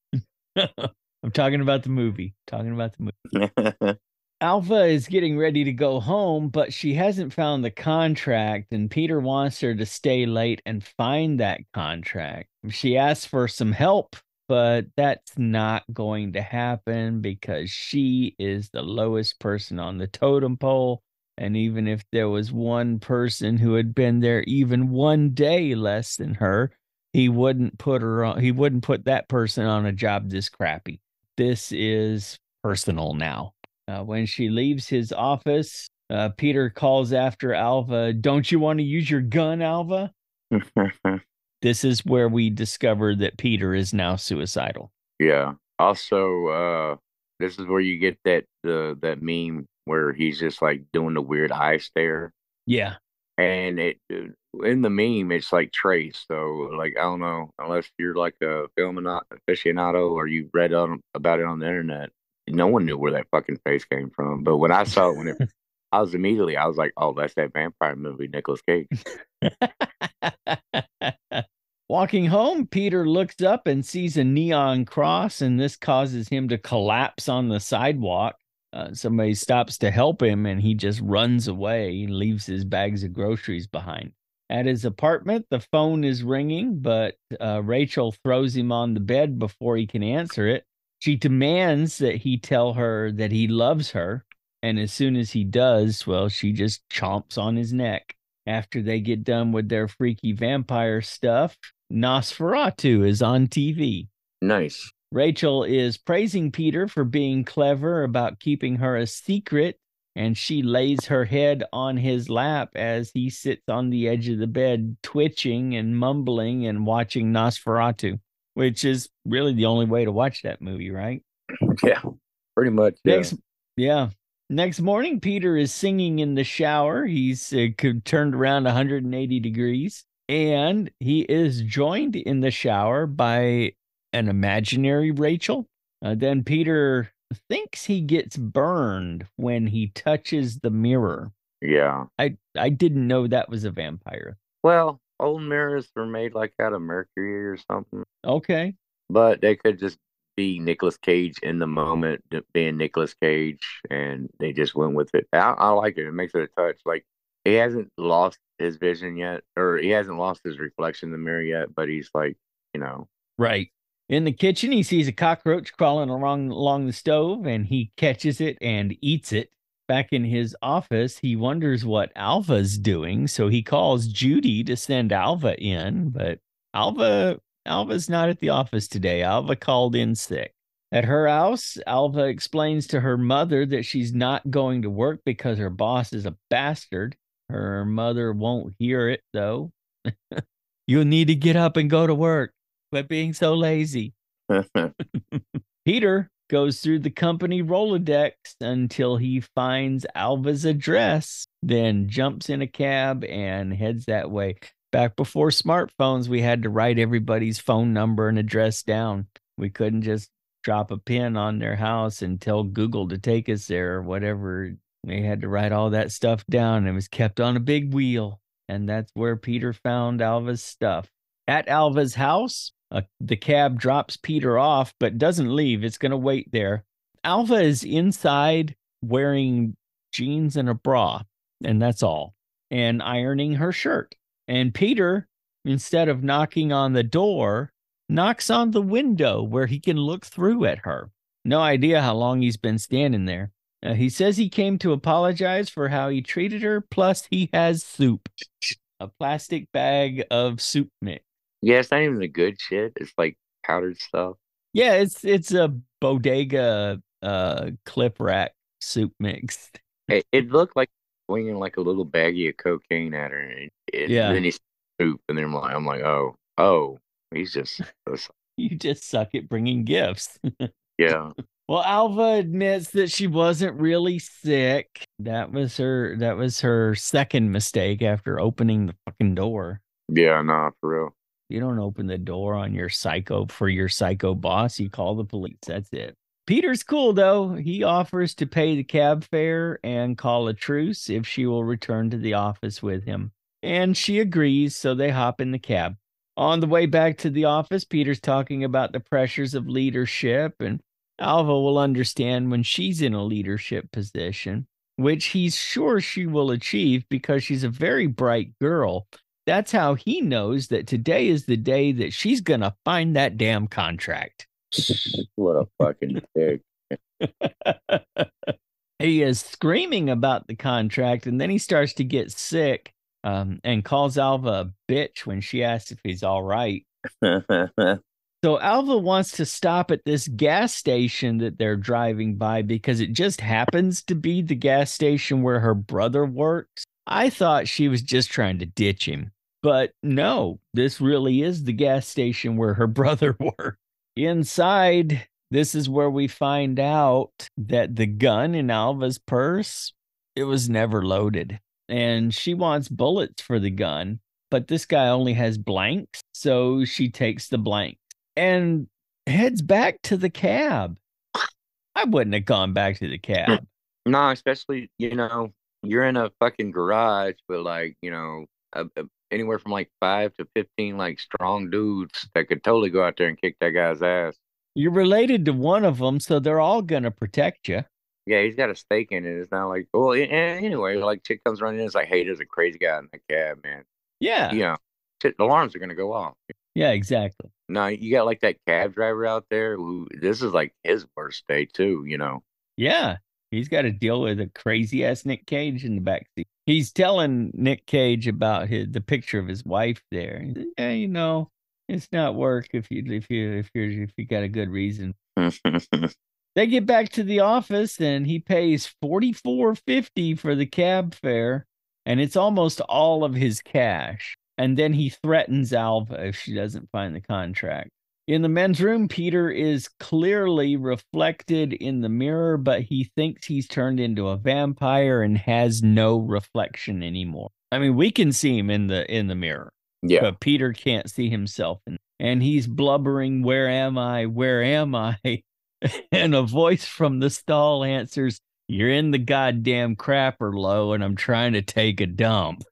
I'm talking about the movie. Talking about the movie. Alva is getting ready to go home, but she hasn't found the contract, and Peter wants her to stay late and find that contract. She asks for some help, but that's not going to happen because she is the lowest person on the totem pole. And even if there was one person who had been there even one day less than her, he wouldn't put her on, he wouldn't put that person on a job this crappy. This is personal now. Uh, when she leaves his office, uh, Peter calls after Alva, Don't you want to use your gun, Alva? this is where we discover that Peter is now suicidal. Yeah. Also, uh, this is where you get that uh, that meme where he's just like doing the weird eye stare. Yeah. And it uh, in the meme, it's like Trace. So, like, I don't know, unless you're like a film aficionado or you read on, about it on the internet, no one knew where that fucking face came from. But when I saw it, when it, I was immediately, I was like, oh, that's that vampire movie, Nicolas Cage. Walking home, Peter looks up and sees a neon cross, and this causes him to collapse on the sidewalk. Uh, somebody stops to help him, and he just runs away and leaves his bags of groceries behind. At his apartment, the phone is ringing, but uh, Rachel throws him on the bed before he can answer it. She demands that he tell her that he loves her. And as soon as he does, well, she just chomps on his neck. After they get done with their freaky vampire stuff, Nosferatu is on TV. Nice. Rachel is praising Peter for being clever about keeping her a secret, and she lays her head on his lap as he sits on the edge of the bed, twitching and mumbling and watching Nosferatu, which is really the only way to watch that movie, right? Yeah, pretty much. Yeah. Next, yeah. Next morning, Peter is singing in the shower. He's uh, turned around 180 degrees, and he is joined in the shower by an imaginary Rachel. Uh, then Peter thinks he gets burned when he touches the mirror. Yeah. I I didn't know that was a vampire. Well, old mirrors were made like out of mercury or something, Okay. but they could just be Nicolas Cage in the moment, being Nicolas Cage, and they just went with it. I, I like it. It makes it a touch. Like he hasn't lost his vision yet, or he hasn't lost his reflection in the mirror yet, but he's like, you know, Right. In the kitchen, he sees a cockroach crawling along along the stove and he catches it and eats it. Back in his office, he wonders what Alva's doing, so he calls Judy to send Alva in, but Alva Alva's not at the office today. Alva called in sick. At her house, Alva explains to her mother that she's not going to work because her boss is a bastard. Her mother won't hear it though. You'll need to get up and go to work. Quit being so lazy. Peter goes through the company Rolodex until he finds Alva's address, then jumps in a cab and heads that way. Back before smartphones, we had to write everybody's phone number and address down. We couldn't just drop a pin on their house and tell Google to take us there or whatever. We had to write all that stuff down. It was kept on a big wheel. And that's where Peter found Alva's stuff. At Alva's house, uh, the cab drops Peter off, but doesn't leave. It's going to wait there. Alva is inside wearing jeans and a bra, and that's all, and ironing her shirt. And Peter, instead of knocking on the door, knocks on the window where he can look through at her. No idea how long he's been standing there. Uh, he says he came to apologize for how he treated her, plus, he has soup a plastic bag of soup mix. Yeah, it's not even the good shit. It's like powdered stuff. Yeah, it's it's a bodega uh clip rack soup mix. It, it looked like swinging like a little baggie of cocaine at her, and, and Yeah. then he's soup, and then I'm like, I'm like, oh, oh, he's just, You just suck at bringing gifts. yeah, well, Alva admits that she wasn't really sick. That was her that was her second mistake after opening the fucking door. yeah, nah, for real. You don't open the door on your psycho for your psycho boss. You call the police. That's it. Peter's cool though. He offers to pay the cab fare and call a truce if she will return to the office with him. And she agrees, so they hop in the cab. On the way back to the office, Peter's talking about the pressures of leadership, and Alva will understand when she's in a leadership position, which he's sure she will achieve because she's a very bright girl. That's how he knows that today is the day that she's going to find that damn contract. What a fucking dick. he is screaming about the contract, and then he starts to get sick um, and calls Alva a bitch when she asks if he's all right. So Alva wants to stop at this gas station that they're driving by because it just happens to be the gas station where her brother works. I thought she was just trying to ditch him. But no, this really is the gas station where her brother works. Inside, this is where we find out that the gun in Alva's purse, it was never loaded. And she wants bullets for the gun, but this guy only has blanks, so she takes the blanks and heads back to the cab. I wouldn't have gone back to the hmm. cab. no, especially you know you're in a fucking garage with like you know a, a, anywhere from like five to fifteen like strong dudes that could totally go out there and kick that guy's ass. You're related to one of them, so they're all to protect you. Yeah, he's got a stake in it. It's not like well, anyway, like chick comes running in, it's like, hey, there's a crazy guy in the cab, man. Yeah. You know, shit, the alarms are gonna go off. Yeah, exactly. No, you got like that cab driver out there who this is like his worst day too. You know. Yeah. He's got to deal with a crazy ass Nick Cage in the backseat. He's telling Nick Cage about his the picture of his wife there. Said, Yeah, you know, it's not work if you if you if you if you got a good reason. They get back to the office and he pays forty four fifty for the cab fare, and it's almost all of his cash. And then he threatens Alva if she doesn't find the contract. In the men's room, Peter is clearly reflected in the mirror, but he thinks he's turned into a vampire and has no reflection anymore. I mean, we can see him in the in the mirror, yeah. but Peter can't see himself. In, and he's blubbering, "Where am I? Where am I?" and a voice from the stall answers, "You're in the goddamn crapper low, and I'm trying to take a dump."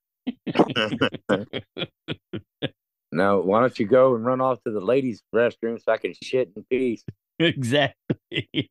now, why don't you go and run off to the ladies' restroom so I can shit in peace? exactly.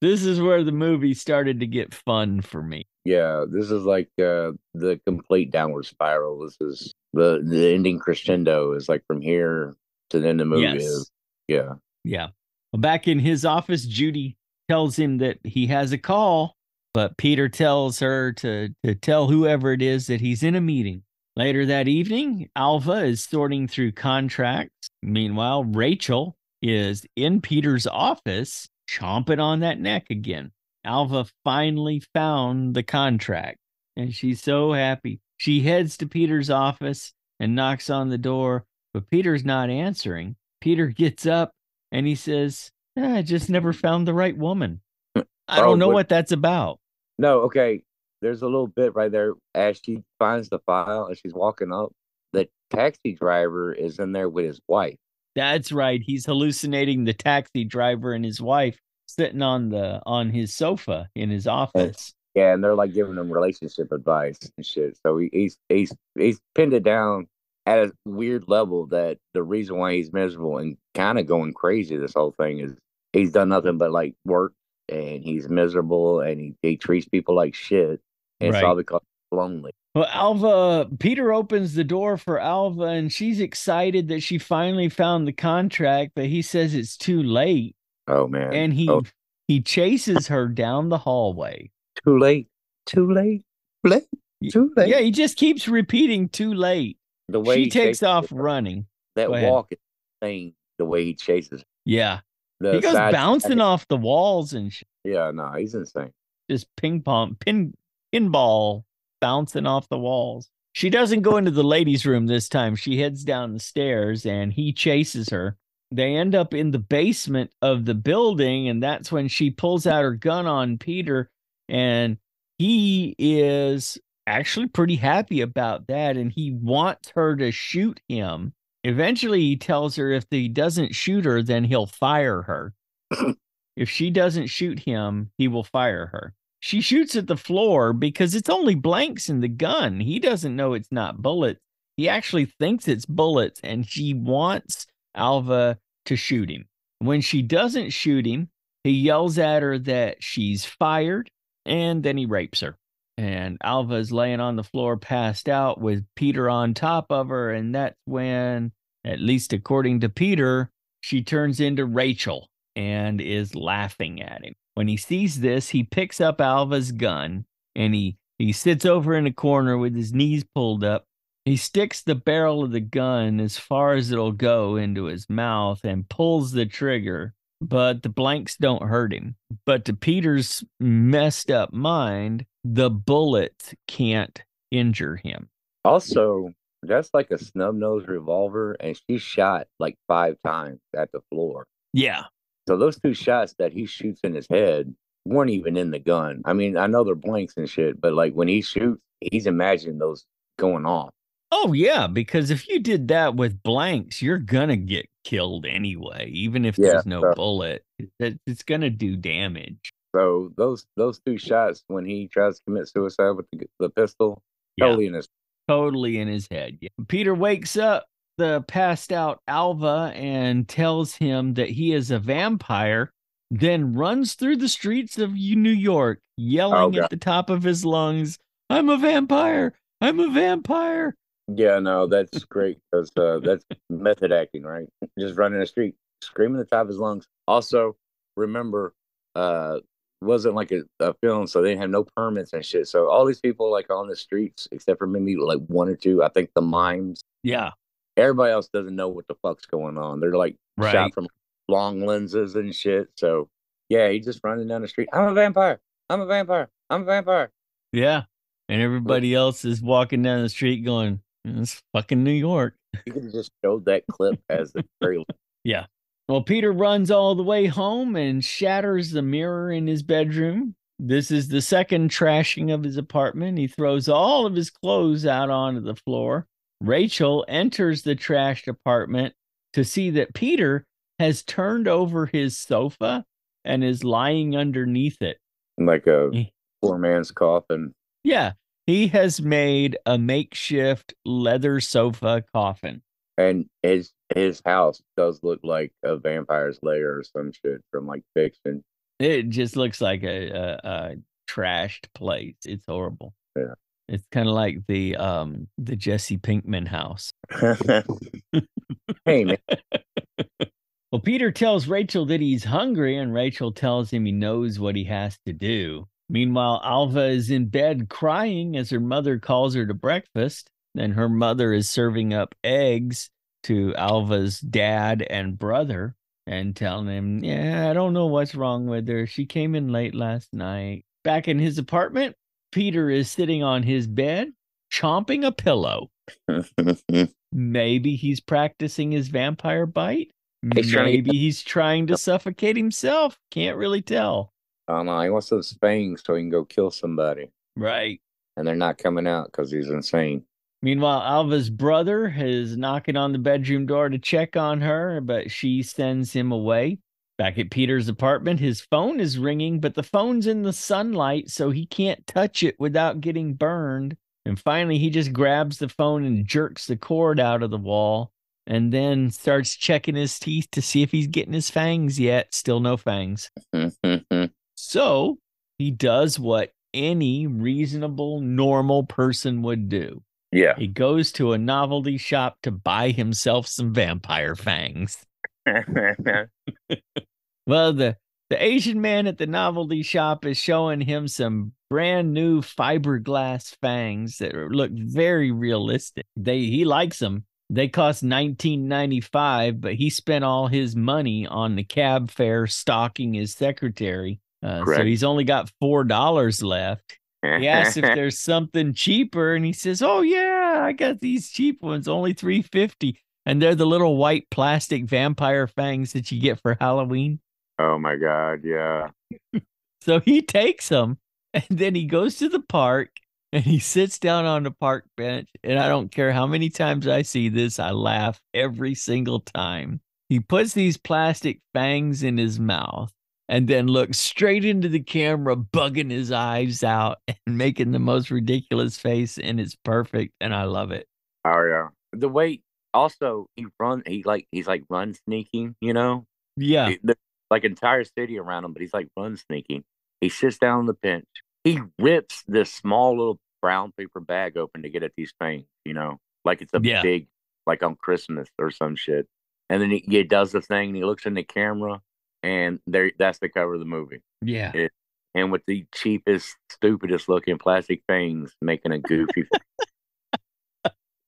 this is where the movie started to get fun for me. Yeah, this is like uh, the complete downward spiral. This is the the ending crescendo is like from here to the end of the movie. Yes. Is, yeah. Yeah. Well, back in his office, Judy tells him that he has a call, but Peter tells her to, to tell whoever it is that he's in a meeting. Later that evening, Alva is sorting through contracts. Meanwhile, Rachel is in Peter's office, chomping on that neck again. Alva finally found the contract, and she's so happy. She heads to Peter's office and knocks on the door, but Peter's not answering. Peter gets up and he says, "Ah, I just never found the right woman. I Oh, don't know what that's about. No, okay. There's a little bit right there as she finds the file and she's walking up. The taxi driver is in there with his wife. That's right. He's hallucinating the taxi driver and his wife sitting on the on his sofa in his office. Yeah, and they're like giving him relationship advice and shit. So he, he's he's he's pinned it down at a weird level that the reason why he's miserable and kind of going crazy this whole thing is he's done nothing but like work and he's miserable and he, he treats people like shit it's all Right. because lonely. Well, Alva, uh, Peter opens the door for Alva and she's excited that she finally found the contract, but he says it's too late Oh man. and he oh, he chases her down the hallway. too late. Too late. Late. Too late. Yeah, he just keeps repeating too late. The way She he takes off her, running. That walk is insane. The way he chases. Yeah. The he goes bouncing off the walls and sh- Yeah, no, he's insane. just ping pong, pin, pinball bouncing off the walls. She doesn't go into the ladies' room this time. She heads down the stairs and he chases her. They end up in the basement of the building, and that's when she pulls out her gun on Peter. And he is actually pretty happy about that. And he wants her to shoot him. Eventually, he tells her if he doesn't shoot her, then he'll fire her. if she doesn't shoot him, he will fire her. She shoots at the floor because it's only blanks in the gun. He doesn't know it's not bullets. He actually thinks it's bullets, and she wants Alva to shoot him. When she doesn't shoot him, he yells at her that she's fired, and then he rapes her. And Alva is laying on the floor, passed out, with Peter on top of her. And that's when, at least according to Peter, she turns into Rachel and is laughing at him. When he sees this, he picks up Alva's gun and he, he sits over in a corner with his knees pulled up. He sticks the barrel of the gun as far as it'll go into his mouth and pulls the trigger, but the blanks don't hurt him. But to Peter's messed up mind, the bullet can't injure him. Also, that's like a snub nose revolver, and she shot like five times at the floor. Yeah. So those two shots that he shoots in his head weren't even in the gun. I mean, I know they're blanks and shit, but like when he shoots, he's imagining those going off. Oh yeah, because if you did that with blanks, you're gonna get killed anyway, even if Yeah, there's no so- bullet. It's gonna do damage. So those those two shots when he tries to commit suicide with the, the pistol, Yeah. totally in his Totally in his head. Yeah. Peter wakes up the passed out Alva and tells him that he is a vampire, then runs through the streets of New York, yelling God. at the top of his lungs, I'm a vampire. I'm a vampire. Yeah, no, that's great because uh, that's method acting, right? Just running the street, screaming at the top of his lungs. Also, remember, uh, wasn't like a, a film, so they didn't have no permits and shit. So all these people like on the streets, except for maybe like one or two, I think the mimes. Yeah. Everybody else doesn't know what the fuck's going on. They're like Right. shot from long lenses and shit. So yeah, he's just running down the street. I'm a vampire. I'm a vampire. I'm a vampire. Yeah. And everybody else is walking down the street going, it's fucking New York. You could just showed that clip as the trailer. Yeah. Well, Peter runs all the way home and shatters the mirror in his bedroom. This is the second trashing of his apartment. He throws all of his clothes out onto the floor. Rachel enters the trashed apartment to see that Peter has turned over his sofa and is lying underneath it. like a poor man's coffin. Yeah, he has made a makeshift leather sofa coffin. And his his house does look like a vampire's lair or some shit from like fiction. It just looks like a, a, a trashed place. It's horrible. Yeah. It's kind of like the um the Jesse Pinkman house. hey man, Well, Peter tells Rachel that he's hungry, and Rachel tells him he knows what he has to do. Meanwhile, Alva is in bed crying as her mother calls her to breakfast. And her mother is serving up eggs to Alva's dad and brother and telling him, Yeah, I don't know what's wrong with her. She came in late last night. Back in his apartment, Peter is sitting on his bed, chomping a pillow. Maybe he's practicing his vampire bite. He's trying to Maybe he's trying to suffocate himself. Can't really tell. I don't know. He wants those fangs so he can go kill somebody, Right. and they're not coming out because he's insane. Meanwhile, Alva's brother is knocking on the bedroom door to check on her, but she sends him away. Back at Peter's apartment, his phone is ringing, but the phone's in the sunlight, so he can't touch it without getting burned. And finally, he just grabs the phone and jerks the cord out of the wall and then starts checking his teeth to see if he's getting his fangs yet. Still no fangs. So he does what any reasonable, normal person would do. yeah. He goes to a novelty shop to buy himself some vampire fangs. Well, the, the Asian man at the novelty shop is showing him some brand new fiberglass fangs that look very realistic. They he likes them. They cost 19.95, but he spent all his money on the cab fare stalking his secretary. Uh, so he's only got four dollars left. He asks if there's something cheaper, and he says, "Oh yeah, I got these cheap ones, only three fifty, and they're the little white plastic vampire fangs that you get for Halloween." oh my god, yeah. So he takes them, and then he goes to the park, and he sits down on the park bench. And I don't care how many times I see this, I laugh every single time. He puts these plastic fangs in his mouth. And then looks straight into the camera, bugging his eyes out and making the most ridiculous face, and it's perfect, and I love it. Oh yeah. The way also he run, he like he's like run sneaking, you know. Yeah, He- like entire city around him, but he's like run sneaking. He sits down on the bench. He rips this small little brown paper bag open to get at these things, you know, like it's a Yeah. big, like on Christmas or some shit. And then he, he does the thing and he looks in the camera, and there that's the cover of the movie. yeah. And with the cheapest, stupidest looking plastic things making a goofy.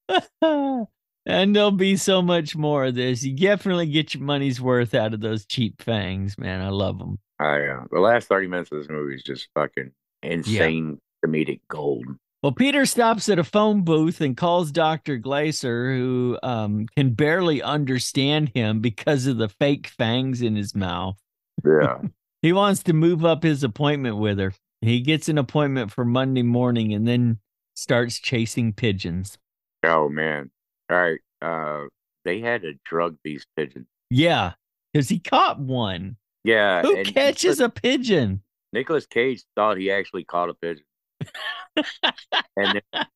and there'll be so much more of this. You definitely get your money's worth out of those cheap fangs, man. I love them. I uh, the last thirty minutes of this movie is just fucking insane comedic gold. Well, Peter stops at a phone booth and calls Dr. Glaser, who um, can barely understand him because of the fake fangs in his mouth. Yeah. He wants to move up his appointment with her. He gets an appointment for Monday morning and then starts chasing pigeons. oh man. All right. Uh, they had to drug these pigeons. Yeah, because he caught one. Yeah. Who catches a pigeon? Nicolas Cage thought he actually caught a pigeon. and then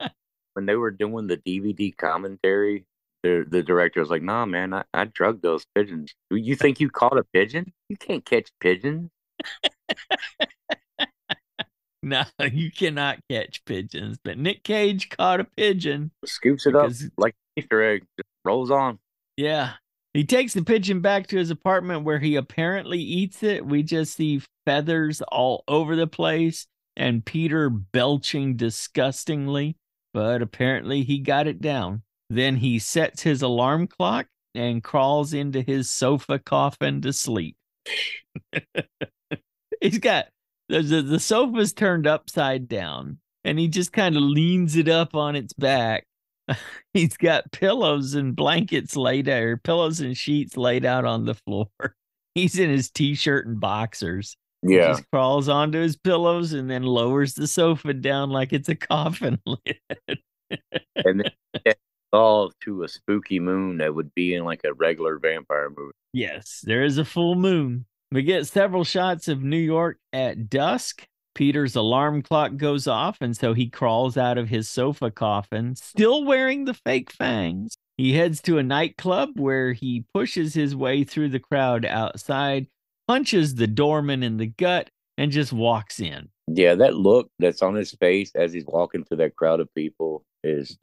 when they were doing the DVD commentary, the the director was like, "Nah, man, I, I drugged those pigeons. You think you caught a pigeon? You can't catch pigeons." No, you cannot catch pigeons. But Nick Cage caught a pigeon. Scoops it Because- up like Easter egg. Just rolls on. Yeah. He takes the pigeon back to his apartment where he apparently eats it. We just see feathers all over the place and Peter belching disgustingly, but apparently he got it down. Then he sets his alarm clock and crawls into his sofa coffin to sleep. He's got the, the, the sofa's turned upside down and he just kind of leans it up on its back he's got pillows and blankets laid out, or pillows and sheets laid out on the floor. He's in his t-shirt and boxers. He Yeah. just crawls onto his pillows and then lowers the sofa down like it's a coffin lid. and all to a spooky moon that would be in like a regular vampire movie. Yes, there is a full moon. We get several shots of New York at dusk. Peter's alarm clock goes off, and so he crawls out of his sofa coffin, still wearing the fake fangs. He heads to a nightclub where he pushes his way through the crowd outside, punches the doorman in the gut, and just walks in. Yeah, that look that's on his face as he's walking through that crowd of people is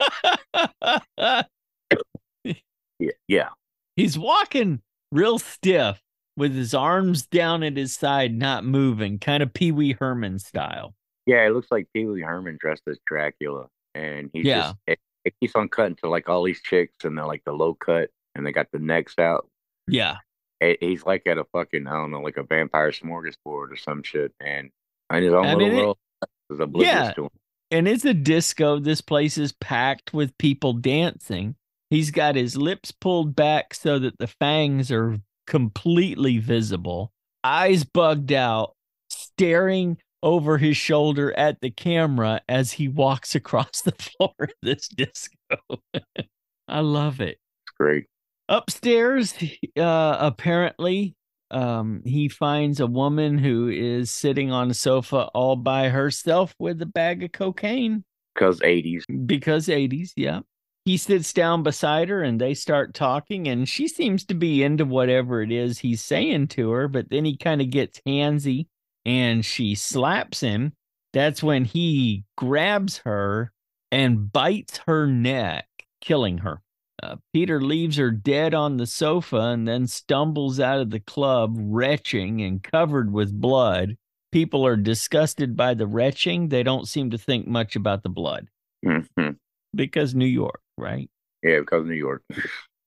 yeah, yeah. He's walking real stiff with his arms down at his side, not moving, kind of Pee Wee Herman style. Yeah, it looks like Pee Wee Herman dressed as Dracula, and he Yeah. just it, it keeps on cutting to like all these chicks, and they're like the low cut, and they got the necks out. Yeah. Eh, He's like at a fucking I don't know, like a vampire smorgasbord or some shit, and in his own I little mean, world is oblivious Yeah. to him. and it's a disco. This place is packed with people dancing. He's got his lips pulled back so that the fangs are completely visible, eyes bugged out, staring over his shoulder at the camera as he walks across the floor of this disco. I love it. It's great. Upstairs, uh, apparently, um, he finds a woman who is sitting on a sofa all by herself with a bag of cocaine Because 80s. because 80s, yeah. He sits down beside her and they start talking, and she seems to be into whatever it is he's saying to her, but then he kind of gets handsy and she slaps him. That's when he grabs her and bites her neck, killing her. Uh, Peter leaves her dead on the sofa and then stumbles out of the club, retching and covered with blood. People are disgusted by the retching. They don't seem to think much about the blood hmm because New York, right? Yeah, because New York.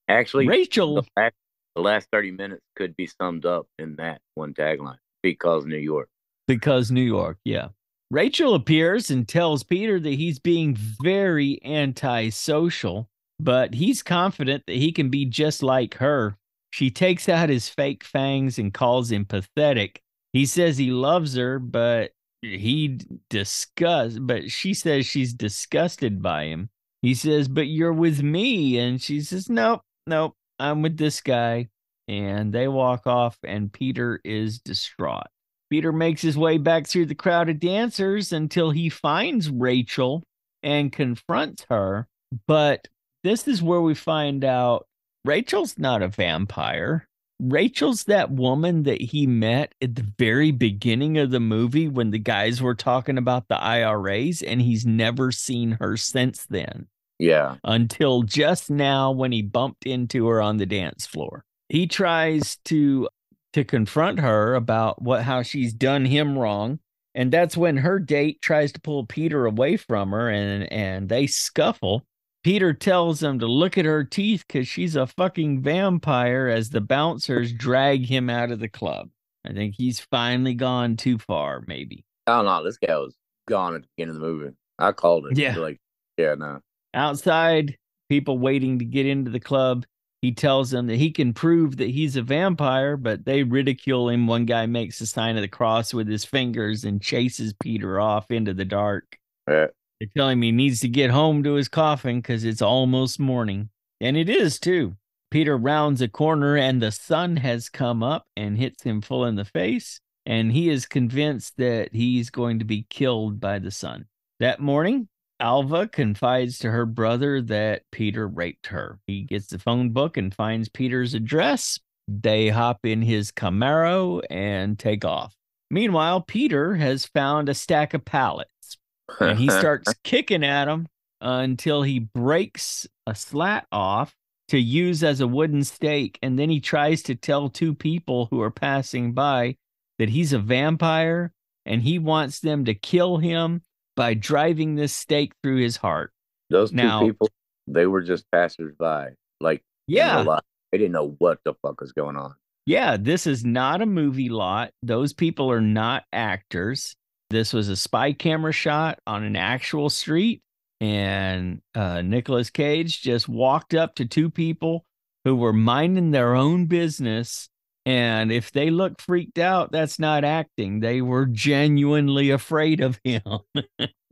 Actually, Rachel, the last, the last 30 minutes could be summed up in that one tagline because New York. because New York, yeah. Rachel appears and tells Peter that he's being very antisocial, but he's confident that he can be just like her. She takes out his fake fangs and calls him pathetic. He says he loves her, but he disgusts, but she says she's disgusted by him. He says, "But you're with me." And she says, "Nope, nope. I'm with this guy." And they walk off and Peter is distraught. Peter makes his way back through the crowd of dancers until he finds Rachel and confronts her. But this is where we find out Rachel's not a vampire. Rachel's that woman that he met at the very beginning of the movie when the guys were talking about the IRAs, and he's never seen her since then Yeah. until just now when he bumped into her on the dance floor. He tries to to confront her about what how she's done him wrong, and that's when her date tries to pull Peter away from her and and they scuffle. Peter tells him to look at her teeth cuz she's a fucking vampire as the bouncers drag him out of the club. I think he's finally gone too far maybe. Oh, I don't know. This guy was gone at the beginning of the movie. I called it. Yeah. Like, yeah, no. Outside, people waiting to get into the club. He tells them that he can prove that he's a vampire, but they ridicule him. One guy makes the sign of the cross with his fingers and chases Peter off into the dark. Yeah. They tell him he needs to get home to his coffin because it's almost morning. And it is too. Peter rounds a corner and the sun has come up and hits him full in the face. And he is convinced that he's going to be killed by the sun. That morning, Alva confides to her brother that Peter raped her. He gets the phone book and finds Peter's address. They hop in his Camaro and take off. Meanwhile, Peter has found a stack of pallets and he starts kicking at them until he breaks a slat off to use as a wooden stake. And then he tries to tell two people who are passing by that he's a vampire and he wants them to kill him by driving this stake through his heart. Those two Now- people, they were just passersby. Like, Yeah. they didn't know what the fuck was going on. Yeah, this is not a movie lot. Those people are not actors. This was a spy camera shot on an actual street. And uh, Nicolas Cage just walked up to two people who were minding their own business. And if they look freaked out, that's not acting. They were genuinely afraid of him.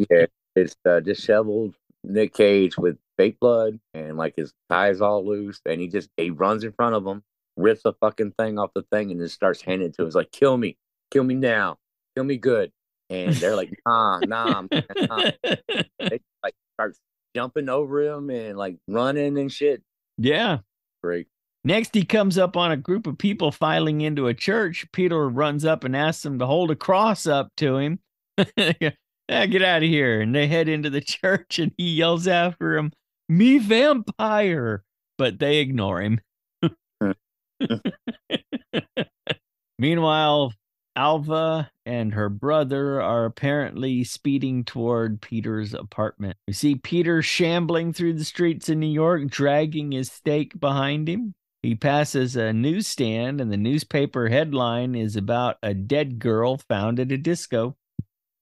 Yeah, it's uh, disheveled Nick Cage with fake blood and like his ties all loose, and he just he runs in front of them, rips a fucking thing off the thing, and then starts handing it to him. He's like, "Kill me, kill me now, kill me good." And they're like, "Nah, nah, man, nah." They like start jumping over him and like running and shit. yeah. Great. Next, he comes up on a group of people filing into a church. Peter runs up and asks them to hold a cross up to him. "Ah, get out of here. And they head into the church and he yells after him, Me vampire. But they ignore him. Meanwhile, Alva and her brother are apparently speeding toward Peter's apartment. We see Peter shambling through the streets of New York, dragging his stake behind him. He passes a newsstand, and the newspaper headline is about a dead girl found at a disco.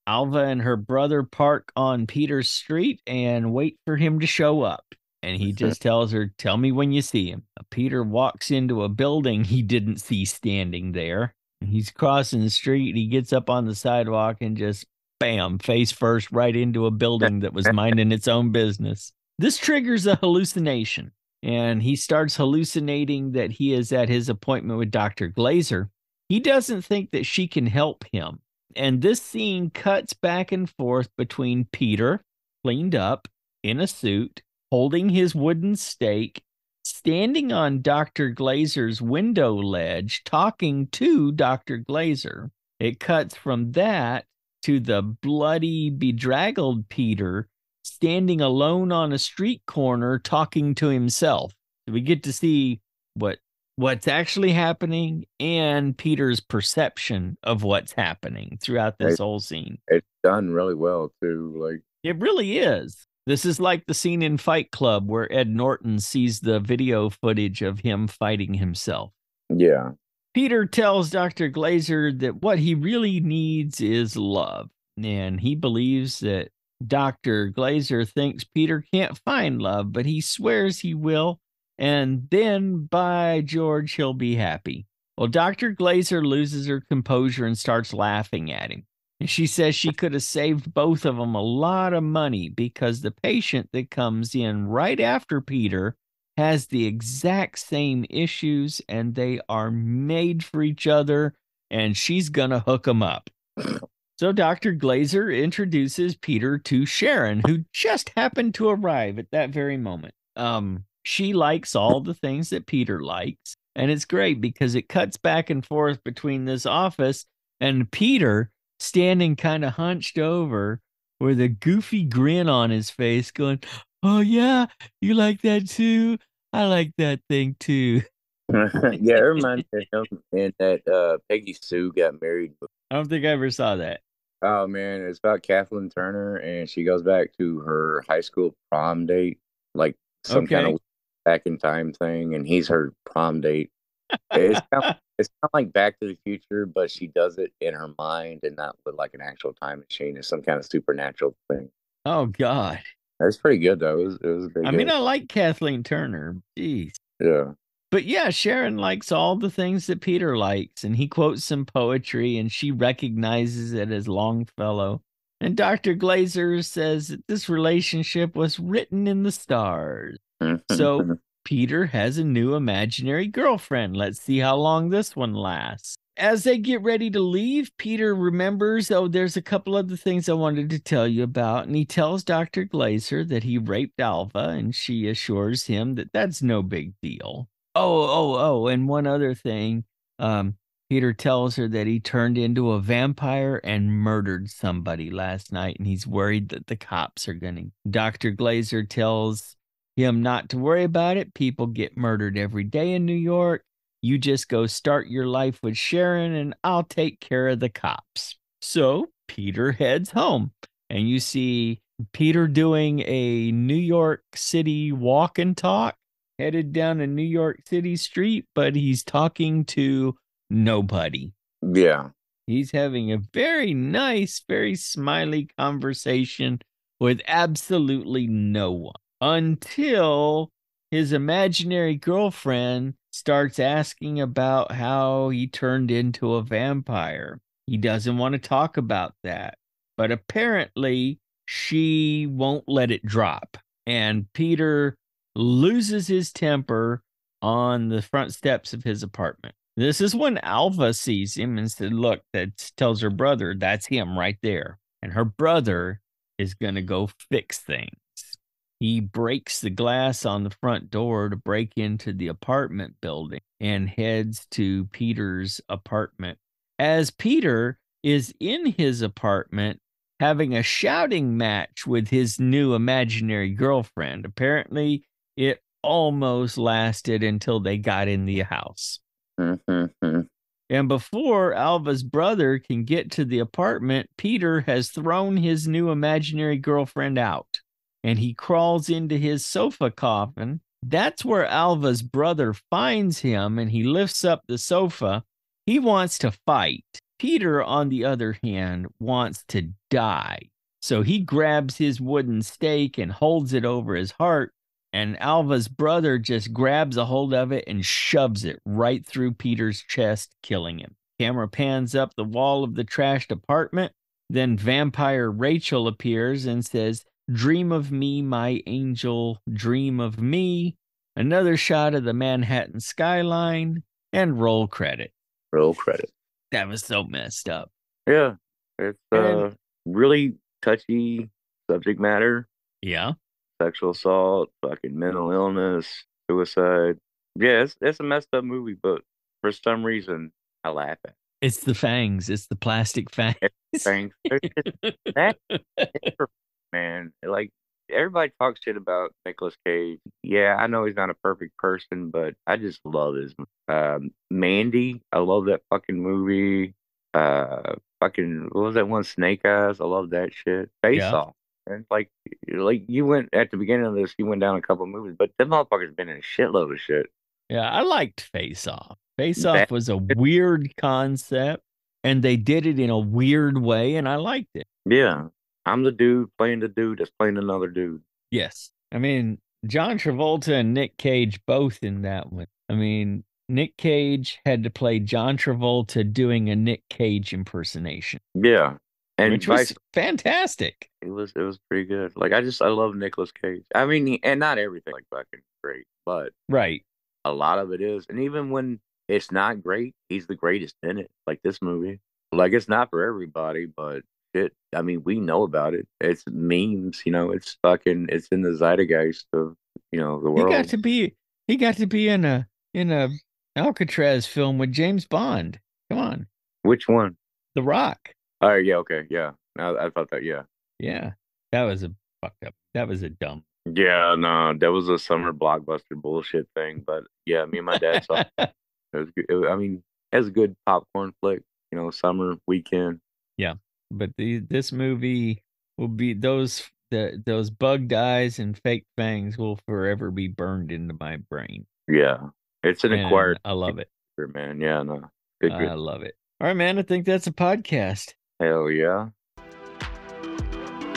Alva and her brother park on Peter's street and wait for him to show up. And he just tells her, Tell me when you see him. Peter walks into a building he didn't see standing there. He's crossing the street. He gets up on the sidewalk and just bam, face first right into a building that was minding its own business. This triggers a hallucination, and he starts hallucinating that he is at his appointment with Dr. Glaser. He doesn't think that she can help him. And this scene cuts back and forth between Peter, cleaned up, in a suit, holding his wooden stake, standing on Dr. Glaser's window ledge, talking to Dr. Glaser. It cuts from that to the bloody, bedraggled Peter standing alone on a street corner talking to himself. We get to see what what's actually happening and Peter's perception of what's happening throughout this Right. whole scene. It's done really well too. Like, It really is. This is like the scene in Fight Club where Ed Norton sees the video footage of him fighting himself. yeah, Peter tells Dr. Glaser that what he really needs is love. And he believes that Dr. Glaser thinks Peter can't find love, but he swears he will. And then, by George, he'll be happy. Well, Dr. Glaser loses her composure and starts laughing at him. And she says she could have saved both of them a lot of money because the patient that comes in right after Peter has the exact same issues and they are made for each other and she's going to hook them up. So Dr. Glaser introduces Peter to Sharon who just happened to arrive at that very moment. Um she likes all the things that Peter likes and it's great because it cuts back and forth between this office and Peter standing kind of hunched over with a goofy grin on his face going, "Oh yeah, you like that too? I like that thing too." yeah. It reminds me of him and that uh, Peggy Sue got married. I don't think I ever saw that. Oh man, it's about Kathleen Turner, and she goes back to her high school prom date, like some kind of back in time thing, and he's her prom date. It's kind of, it's kind of like Back to the Future, but she does it in her mind and not with like an actual time machine. It's some kind of supernatural thing. Oh God. It's pretty good though. It was, it was. I mean. I like Kathleen Turner. Jeez. yeah. But yeah, Sharon likes all the things that Peter likes, and he quotes some poetry, and she recognizes it as Longfellow. And Dr. Glaser says that this relationship was written in the stars. So mm-hmm. Peter has a new imaginary girlfriend. Let's see how long this one lasts. As they get ready to leave, Peter remembers, oh, there's a couple other things I wanted to tell you about. And he tells Dr. Glaser that he raped Alva, and she assures him that that's no big deal. Oh, oh, oh, and one other thing. Um, Peter tells her that he turned into a vampire and murdered somebody last night, and he's worried that the cops are going to. Dr. Glaser tells him not to worry about it. People get murdered every day in New York. You just go start your life with Sharon, and I'll take care of the cops. So Peter heads home, and you see Peter doing a New York City walk and talk, headed down a New York City street, but he's talking to nobody. Yeah. He's having a very nice, very smiley conversation with absolutely no one until his imaginary girlfriend starts asking about how he turned into a vampire. He doesn't want to talk about that, but apparently she won't let it drop. And Peter loses his temper on the front steps of his apartment. This is when Alva sees him and said, Look, that tells her brother that's him right there. And her brother is going to go fix things. He breaks the glass on the front door to break into the apartment building and heads to Peter's apartment. As Peter is in his apartment having a shouting match with his new imaginary girlfriend, apparently it almost lasted until they got in the house. Mm-hmm. And before Alva's brother can get to the apartment, Peter has thrown his new imaginary girlfriend out and he crawls into his sofa coffin. That's where Alva's brother finds him and he lifts up the sofa. He wants to fight. Peter, on the other hand, wants to die. So he grabs his wooden stake and holds it over his heart. And Alva's brother just grabs a hold of it and shoves it right through Peter's chest, killing him. Camera pans up the wall of the trashed apartment. Then vampire Rachel appears and says, Dream of me, my angel, dream of me. Another shot of the Manhattan skyline and roll credit. Roll credit. That was so messed up. Yeah. It's uh really touchy subject matter. Yeah. Sexual assault, fucking mental illness, suicide. Yeah, it's, it's a messed up movie, but for some reason I laugh at it. It's the fangs. It's the plastic fangs. That man. Like everybody talks shit about Nicolas Cage. Yeah, I know he's not a perfect person, but I just love his um Mandy. I love that fucking movie. Uh fucking what was that one? Snake Eyes. I love that shit. Face Yeah. off. And like like you went at the beginning of this, you went down a couple movies, but them motherfuckers been in a shitload of shit. Yeah, I liked Face Off. Face That- Off was a weird concept, and they did it in a weird way, and I liked it. Yeah. I'm the dude playing the dude that's playing another dude. Yes. I mean, John Travolta and Nick Cage both in that one. I mean, Nick Cage had to play John Travolta doing a Nick Cage impersonation, Yeah. And which vice was fantastic. It was it was pretty good. Like I just I love Nicolas Cage. I mean, he, and not everything like fucking great, but Right. a lot of it is. And even when it's not great, he's the greatest in it. Like this movie. Like it's not for everybody, but shit. I mean, we know about it. It's memes. You know, it's fucking. It's in the zeitgeist of you know the world. He got to be he got to be in a in a Alcatraz film with James Bond. Come on. Which one? The Rock. Oh yeah, okay, yeah. I, I thought that. Yeah, Yeah. That was a fucked up. That was a dumb. yeah. No, that was a summer blockbuster bullshit thing. But yeah, me and my dad saw. it. It was good. It- I mean, it was a good popcorn flick. You know, summer weekend. Yeah. But the this movie will be those the those bugged eyes and fake fangs will forever be burned into my brain. Yeah, it's an And acquired I love it. man. Yeah, no, good, good. I love it. All right, man. I think that's a podcast. Hell yeah.